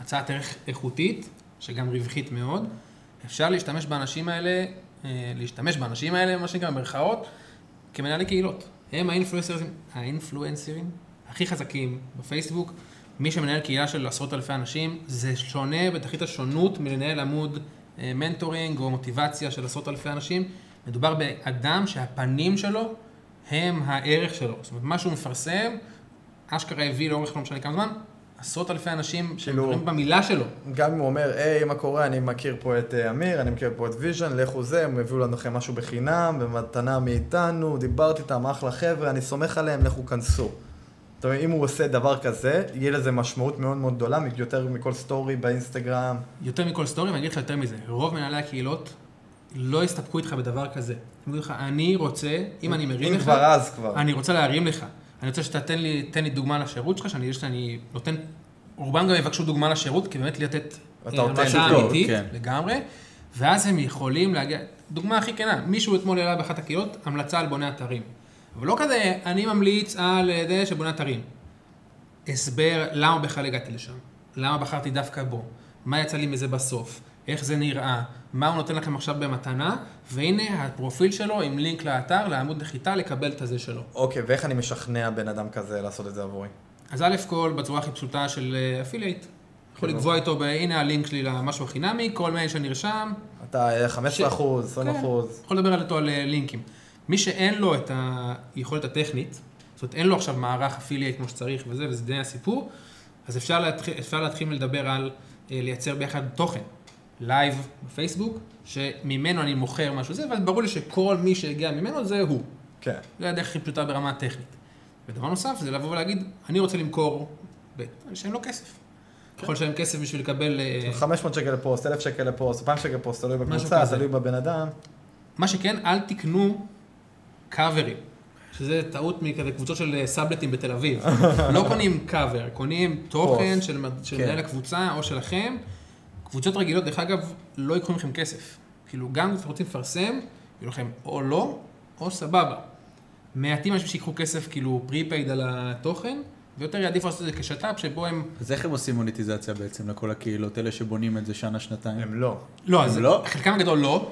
הצעת ערך איכותית, שגם רווחית מאוד, אפשר להשתמש באנשים האלה, אה, להשתמש באנשים האלה, מה שנקרא במרכאות, כמנהלי קהילות. הם האינפלואנסרים, האינפלואנסרים הכי חזקים בפייסבוק. מי שמנהל קהילה של עשרות אלפי אנשים, זה שונה בתכלית השונות מלנהל עמוד אה, מנטורינג או מוטיבציה של עשרות אלפי אנשים. מדובר באדם שהפנים שלו הם הערך שלו. זאת אומרת, מה שהוא מפרסם, אשכרה הביא לאורך לא משנה כמה זמן, עשרות אלפי אנשים שמדברים במילה שלו.
גם אם הוא אומר, היי, מה קורה, אני מכיר פה את אה, אמיר, אני מכיר פה את ויז'ן, לכו זה, הם הביאו לנו לכם משהו בחינם, במתנה מאיתנו, דיברתי איתם, אחלה חבר'ה, אני סומך עליהם, לכו כנסו. זאת אומרת, אם הוא עושה דבר כזה, יהיה לזה משמעות מאוד מאוד גדולה, יותר מכל סטורי באינסטגרם.
יותר מכל סטורי, ואני אגיד לך יותר מזה, רוב מנהלי הקהילות לא יסתפקו איתך בדבר כזה. הם אומרים לך, אני רוצה, אם אני מרים
אם
לך,
כבר אז כבר.
אני רוצה להרים לך. אני רוצה שאתה תן לי, תן לי דוגמה לשירות שלך, שאני, שאני נותן, רובם גם יבקשו דוגמה לשירות, כי באמת לתת אה,
טוב,
אמיתית,
כן.
לגמרי, ואז הם יכולים להגיע, דוגמה הכי כנה, מישהו אתמול העלה באחת הקהילות, המלצה על בוני אתרים. אבל לא כזה, אני ממליץ על אה, זה שבונה אתרים. הסבר למה בכלל הגעתי לשם, למה בחרתי דווקא בו, מה יצא לי מזה בסוף, איך זה נראה, מה הוא נותן לכם עכשיו במתנה, והנה הפרופיל שלו עם לינק לאתר, לעמוד נחיתה, לקבל את הזה שלו.
אוקיי, ואיך אני משכנע בן אדם כזה לעשות את זה עבורי?
אז א' כל, בצורה הכי פשוטה של affiliate. יכול לקבוע איתו, הנה הלינק שלי למשהו החינמי, כל מייל שנרשם,
אתה אה, 15 אחוז, 20
כן,
אחוז.
יכול לדבר איתו על אה, לינקים. מי שאין לו את היכולת הטכנית, זאת אומרת אין לו עכשיו מערך affiliate כמו שצריך וזה, וזה די הסיפור, אז אפשר להתחיל, אפשר להתחיל לדבר על אה, לייצר ביחד תוכן, לייב בפייסבוק, שממנו אני מוכר משהו זה, ואז ברור לי שכל מי שהגיע ממנו זה הוא.
כן.
זה הדרך הכי פשוטה ברמה הטכנית. ודבר נוסף זה לבוא ולהגיד, אני רוצה למכור, ב- אני אשלם לו כסף. יכול לשלם כסף בשביל לקבל... אה,
500 שקל לפוסט, 1,000 שקל לפוסט, 2,000 שקל לפוסט, תלוי בקבוצה. תלוי בבן אדם.
מה שכן, אל תקנו קאברים, שזה טעות מכזה קבוצות של אה, סאבלטים בתל אביב. [LAUGHS] לא קונים קאבר, קונים תוכן של
כן.
מנהל הקבוצה או שלכם. קבוצות רגילות, דרך אגב, לא ייקחו מכם כסף. כאילו, גם אם אתם רוצים לפרסם, יהיו לכם או לא, או סבבה. מעטים אנשים שיקחו כסף, כאילו, prepaid על התוכן, ויותר יעדיפו לעשות את זה כשת"פ, שבו הם...
אז איך הם עושים מוניטיזציה בעצם לכל הקהילות, אלה שבונים את זה שנה-שנתיים?
הם לא.
לא,
הם
אז
לא?
חלקם הגדול לא,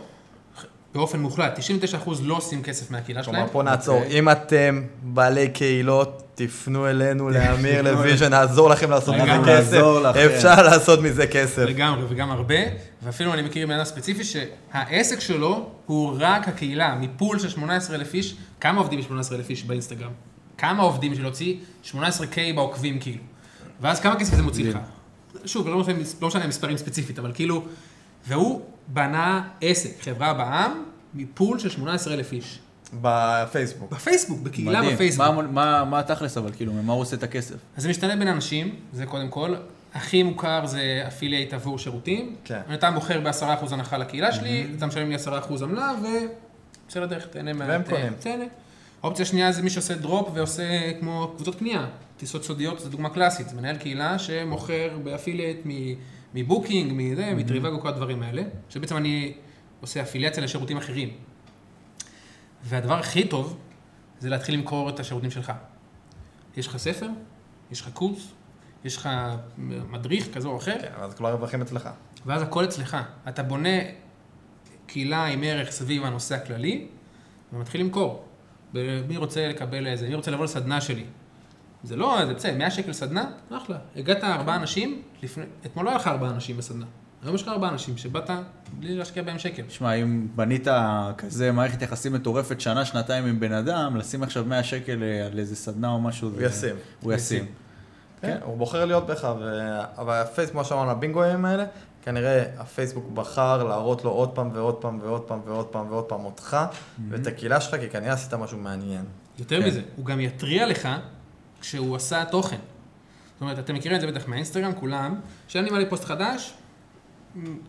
באופן מוחלט. 99% לא עושים כסף מהקהילה שלהם.
כלומר, פה נעצור.
אוקיי.
אם אתם בעלי קהילות, תפנו אלינו, לאמיר, לוויז'ן, נעזור לכם לעשות מזה כסף. אפשר לעשות מזה כסף.
לגמרי, וגם הרבה, ואפילו אני מכיר בן אדם ספציפי שהעסק שלו הוא רק הקהילה, מפול של 18,000 איש, כמה עובדים יש 18,000 איש באינסטגרם? כמה עובדים בשביל להוציא 18K בעוקבים כאילו? ואז כמה כסף זה מוציא לך? שוב, לא משנה, לא משנה מספרים ספציפית, אבל כאילו, והוא בנה עסק, חברה בע"מ, מפול של 18,000 איש.
בפייסבוק.
בפייסבוק, בקהילה
מדהים.
בפייסבוק.
מה- מה- מה התכלס אבל, כאילו, ממה הוא עושה את הכסף?
אז זה משתנה בין אנשים, זה קודם כל. הכי מוכר זה affiliate עבור שירותים.
כן.
אתה מוכר ב-10% הנחה לקהילה שלי, אתה משלם לי 10% עמלה, ויוצא לדרך, תהנה מה...
והם קונים.
תהנה. האופציה השנייה זה מי שעושה drop ועושה כמו קבוצות קנייה. טיסות סודיות זו דוגמה קלאסית, זה מנהל קהילה שמוכר ב affiliate מ- מבוקינג, מזה, מטריווג וכל הדברים האלה, שבעצם אני עושה אפיליאציה לשירותים אחרים. והדבר הכי טוב זה להתחיל למכור את השירותים שלך. יש לך ספר, יש לך קורס, יש לך מדריך כזה או אחר,
כן, אז כל הרווחים אצלך.
ואז הכל אצלך. אתה בונה קהילה עם ערך סביב הנושא הכללי, ומתחיל למכור. מי רוצה לקבל איזה, מי רוצה לבוא לסדנה שלי? זה לא, זה בסדר, 100 שקל סדנה, אחלה. הגעת ארבעה אנשים, לפני, אתמול לא היה לך ארבעה אנשים בסדנה. היום יש לך ארבעה אנשים שבאת בלי להשקיע בהם שקל.
שמע, אם בנית כזה מערכת יחסים מטורפת שנה, שנתיים עם בן אדם, לשים עכשיו 100 שקל אה, על איזה סדנה או משהו,
הוא ישים.
הוא ישים.
כן, הוא בוחר להיות בך, ו... אבל הפייסבוק, מה שאמרנו, הבינגואים האלה, כנראה הפייסבוק בחר להראות לו עוד פעם ועוד פעם ועוד פעם ועוד פעם ועוד פעם אותך, ואת הקהילה שלך, כי כנראה עשית משהו מעניין.
יותר
כן.
מזה, הוא גם יתריע לך כשהוא עשה תוכן. זאת אומרת, אתם מכירים את זה בטח מהאינסטגרם, כולם, כשאני מעלה פוסט חדש,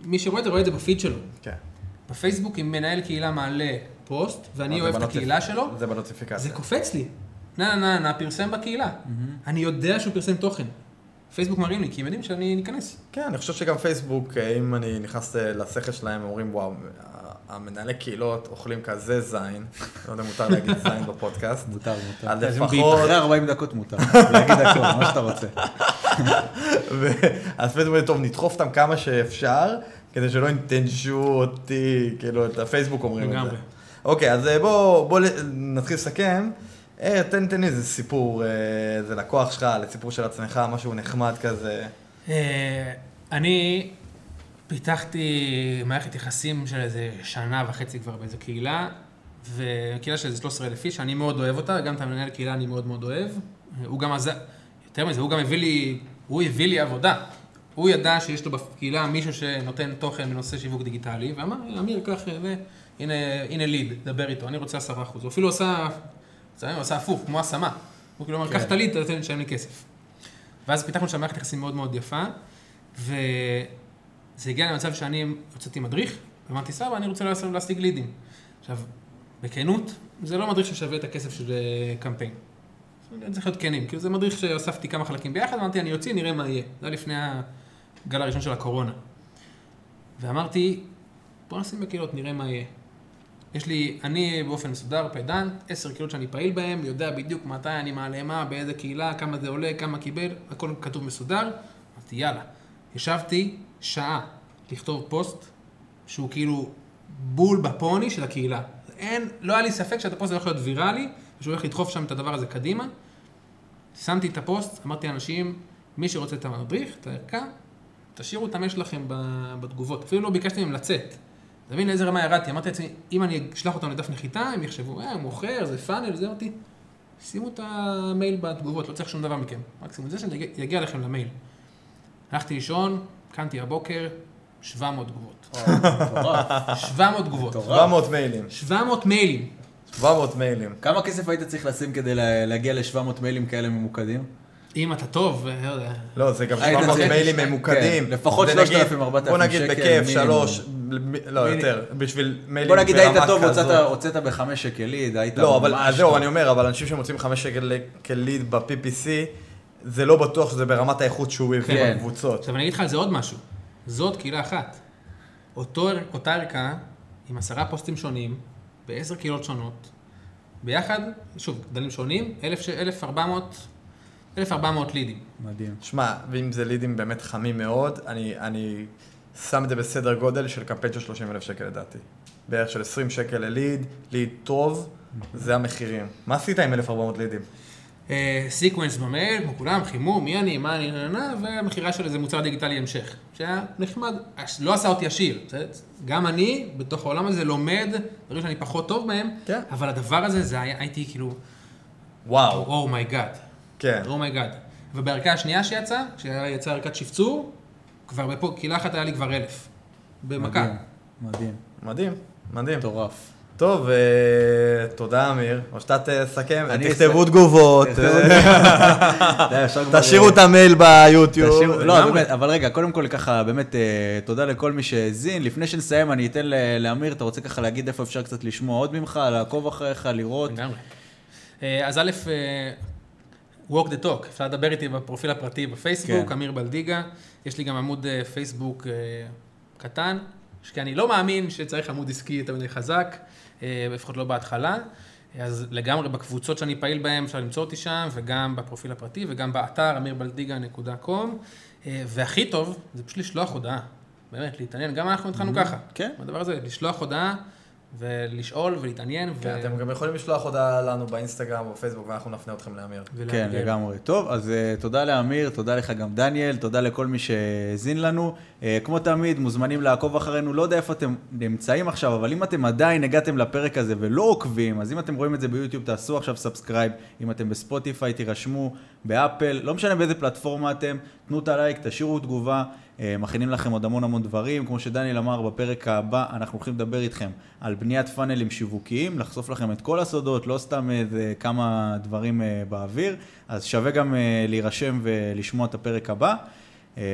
מי שרואה את זה רואה את זה בפיד שלו.
כן.
בפייסבוק, אם מנהל קהילה מעלה פוסט, ואני אוהב את הקהילה שלו,
זה בנוטיפיקציה.
זה קופץ לי. נה נה נה, פרסם בקהילה. אני יודע שהוא פרסם תוכן. פייסבוק מראים לי, כי הם יודעים שאני ניכנס.
כן, אני חושב שגם פייסבוק, אה, אם אני נכנס אה, לשכל שלהם, הם אומרים, וואו, המנהלי קהילות אוכלים כזה זין, לא יודע אם מותר להגיד זין בפודקאסט,
מותר, מותר.
לפחות-
אחרי 40 דקות מותר, להגיד הכל, מה שאתה רוצה.
אז פייסבוק טוב, נדחוף אותם כמה שאפשר, כדי שלא ינטנשו אותי, כאילו, את הפייסבוק אומרים את זה.
לגמרי.
אוקיי, אז אה, בוא, בוא ל- נתחיל לסכם. אה, תן, תן לי איזה סיפור, אה, איזה לקוח שלך, לסיפור של עצמך, משהו נחמד כזה.
אני פיתחתי מערכת יחסים של איזה שנה וחצי כבר באיזו קהילה, וקהילה של איזה 13 אלף איש, אני מאוד אוהב אותה, גם את המנהל קהילה אני מאוד מאוד אוהב. הוא גם עזר, יותר מזה, הוא גם הביא לי, הוא הביא לי עבודה. הוא ידע שיש לו בקהילה מישהו שנותן תוכן בנושא שיווק דיגיטלי, ואמר, אמיר, קח, הנה, הנה ליד, דבר איתו, אני רוצה 10%. הוא אפילו עשה, הוא עשה הפוך, כמו השמה. הוא כאילו אומר, קח את הליד, לשלם לי כסף. ואז פיתחנו שם מערכת יחסים מאוד מאוד יפה, וזה הגיע למצב שאני הוצאתי מדריך, ואמרתי, סבבה, אני רוצה להשיג לידים. עכשיו, בכנות, זה לא מדריך ששווה את הכסף של אה, קמפיין. אני צריך להיות כנים, כאילו זה מדריך שאספתי כמה חלקים ביחד, אמרתי, אני אוציא, נראה מה יהיה. זה היה לפני הגל הראשון של הקורונה. ואמרתי, בוא נשים בקהילות, נראה מה יהיה. יש לי, אני באופן מסודר, פדנט, עשר קהילות שאני פעיל בהן, יודע בדיוק מתי אני מעלה מה, באיזה קהילה, כמה זה עולה, כמה קיבל, הכל כתוב מסודר. אמרתי, יאללה. ישבתי שעה לכתוב פוסט שהוא כאילו בול בפוני של הקהילה. אין, לא היה לי ספק שהפוסט הולך להיות ויראלי, ושהוא הולך לדחוף שם את הדבר הזה קדימה. שמתי את הפוסט, אמרתי לאנשים, מי שרוצה את המדריך, את הערכה, תשאירו את המייל שלכם ב- בתגובות. אפילו לא ביקשתי מהם לצאת. אתה מבין לאיזה רמה ירדתי? אמרתי לעצמי, אם אני אשלח אותם לדף נחיתה, הם יחשבו, אה, הוא מוכר, זה funnel, זה אותי. שימו את המייל בתגובות, לא צריך שום דבר מכם. מקסימום זה שזה יגיע לכם למייל. הלכתי לישון, קמתי הבוקר, 700 תגובות. [LAUGHS] 700 תגובות.
700 מיילים.
700 מיילים.
700 מיילים.
כמה כסף היית צריך לשים כדי לה- להגיע ל-700 מיילים כאלה ממוקדים?
אם אתה טוב, לא יודע.
לא, זה גם
היית
700
צריך-
מיילים
כן,
ממוקדים.
לפחות
זה
3,000,
נגיד-
4,000
בוא נגיד
שקל
בכיף,
מינימום.
שלוש, לא
מיני-
יותר, בשביל מיילים
בוא נגיד היית
ברמה
טוב,
כזאת.
הוצאת- בחמש שקל ליד, היית
לא, אבל
ממש
אז זהו,
טוב.
אני אומר, אבל אנשים שמוצאים 5 שקל כליד ב-PPC, זה לא בטוח שזה ברמת האיכות שהוא הביא
כן.
בקבוצות.
עכשיו אני אגיד לך על זה עוד משהו. זאת קהילה אחת. אותו, אותה ערכה, עם עשרה פוסטים שונים, בעשר קהילות שונות, ביחד, שוב, גדלים שונים, 1,400 1,400 לידים.
מדהים.
שמע, ואם זה לידים באמת חמים מאוד, אני, אני שם את זה בסדר גודל של קמפיין של 30 אלף שקל לדעתי. בערך של 20 שקל לליד, ליד טוב, זה המחירים. מה עשית עם 1,400 לידים?
sequence במייל, כמו כולם, חימום, מי אני, מה אני, ומכירה של איזה מוצר דיגיטלי המשך. שהיה נחמד, לא עשה אותי עשיר. גם אני, בתוך העולם הזה, לומד דברים שאני פחות טוב בהם,
כן.
אבל הדבר הזה, זה היה, הייתי כאילו,
וואו.
אומייגאד.
כן.
אומייגאד. ובערכה השנייה שיצאה, כשיצאה ערכת שפצור, כבר בפה, קהילה אחת היה לי כבר אלף. במכה.
מדהים, מדהים,
מדהים, מדהים.
מטורף.
טוב, אה, תודה אמיר. או שאתה תסכם,
אני
תכתבו. תגובות, [LAUGHS] אה, [LAUGHS] תשאירו את המייל ביוטיוב.
לא. באמת, אבל רגע, קודם כל ככה, באמת, אה, תודה לכל מי שהאזין. לפני שנסיים, אני אתן לאמיר, אתה רוצה ככה להגיד איפה אפשר קצת לשמוע עוד ממך, לעקוב אחריך, לראות?
אז א', walk the talk, אפשר לדבר איתי בפרופיל הפרטי בפייסבוק,
כן.
אמיר בלדיגה. יש לי גם עמוד פייסבוק קטן, כי אני לא מאמין שצריך עמוד עסקי יותר מדי חזק, לפחות לא בהתחלה. אז לגמרי בקבוצות שאני פעיל בהן אפשר למצוא אותי שם, וגם בפרופיל הפרטי וגם באתר אמירבלדיגה.com. אה, והכי טוב, זה פשוט לשלוח הודעה. באמת, להתעניין. גם אנחנו התחלנו ככה.
כן.
הדבר הזה, לשלוח הודעה ולשאול ולהתעניין.
כן, אתם גם יכולים לשלוח הודעה לנו באינסטגרם או בפייסבוק ואנחנו נפנה אתכם לאמיר.
כן. לגמרי. טוב, אז uh, תודה לאמיר, תודה לך גם דניאל, תודה לכל מי שהאזין לנו. Uh, כמו תמיד, מוזמנים לעקוב אחרינו, לא יודע איפה אתם נמצאים עכשיו, אבל אם אתם עדיין הגעתם לפרק הזה ולא עוקבים, אז אם אתם רואים את זה ביוטיוב, תעשו עכשיו subscribe. אם אתם בספוטיפיי, תירשמו, באפל, לא משנה באיזה פלטפורמה אתם, תנו את הלייק, תשאירו תגובה. Uh, מכינים לכם עוד המון המון דברים, כמו שדניאל אמר, בפרק הבא אנחנו הולכים לדבר איתכם על בניית פאנלים שיווקיים, לחשוף לכם את כל הסודות, לא סתם איזה כמה דברים uh, באוויר, אז שווה גם uh, להירשם ולשמוע את הפרק הבא.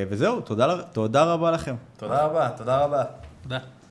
וזהו, תודה, תודה רבה לכם.
תודה רבה, תודה רבה.
תודה.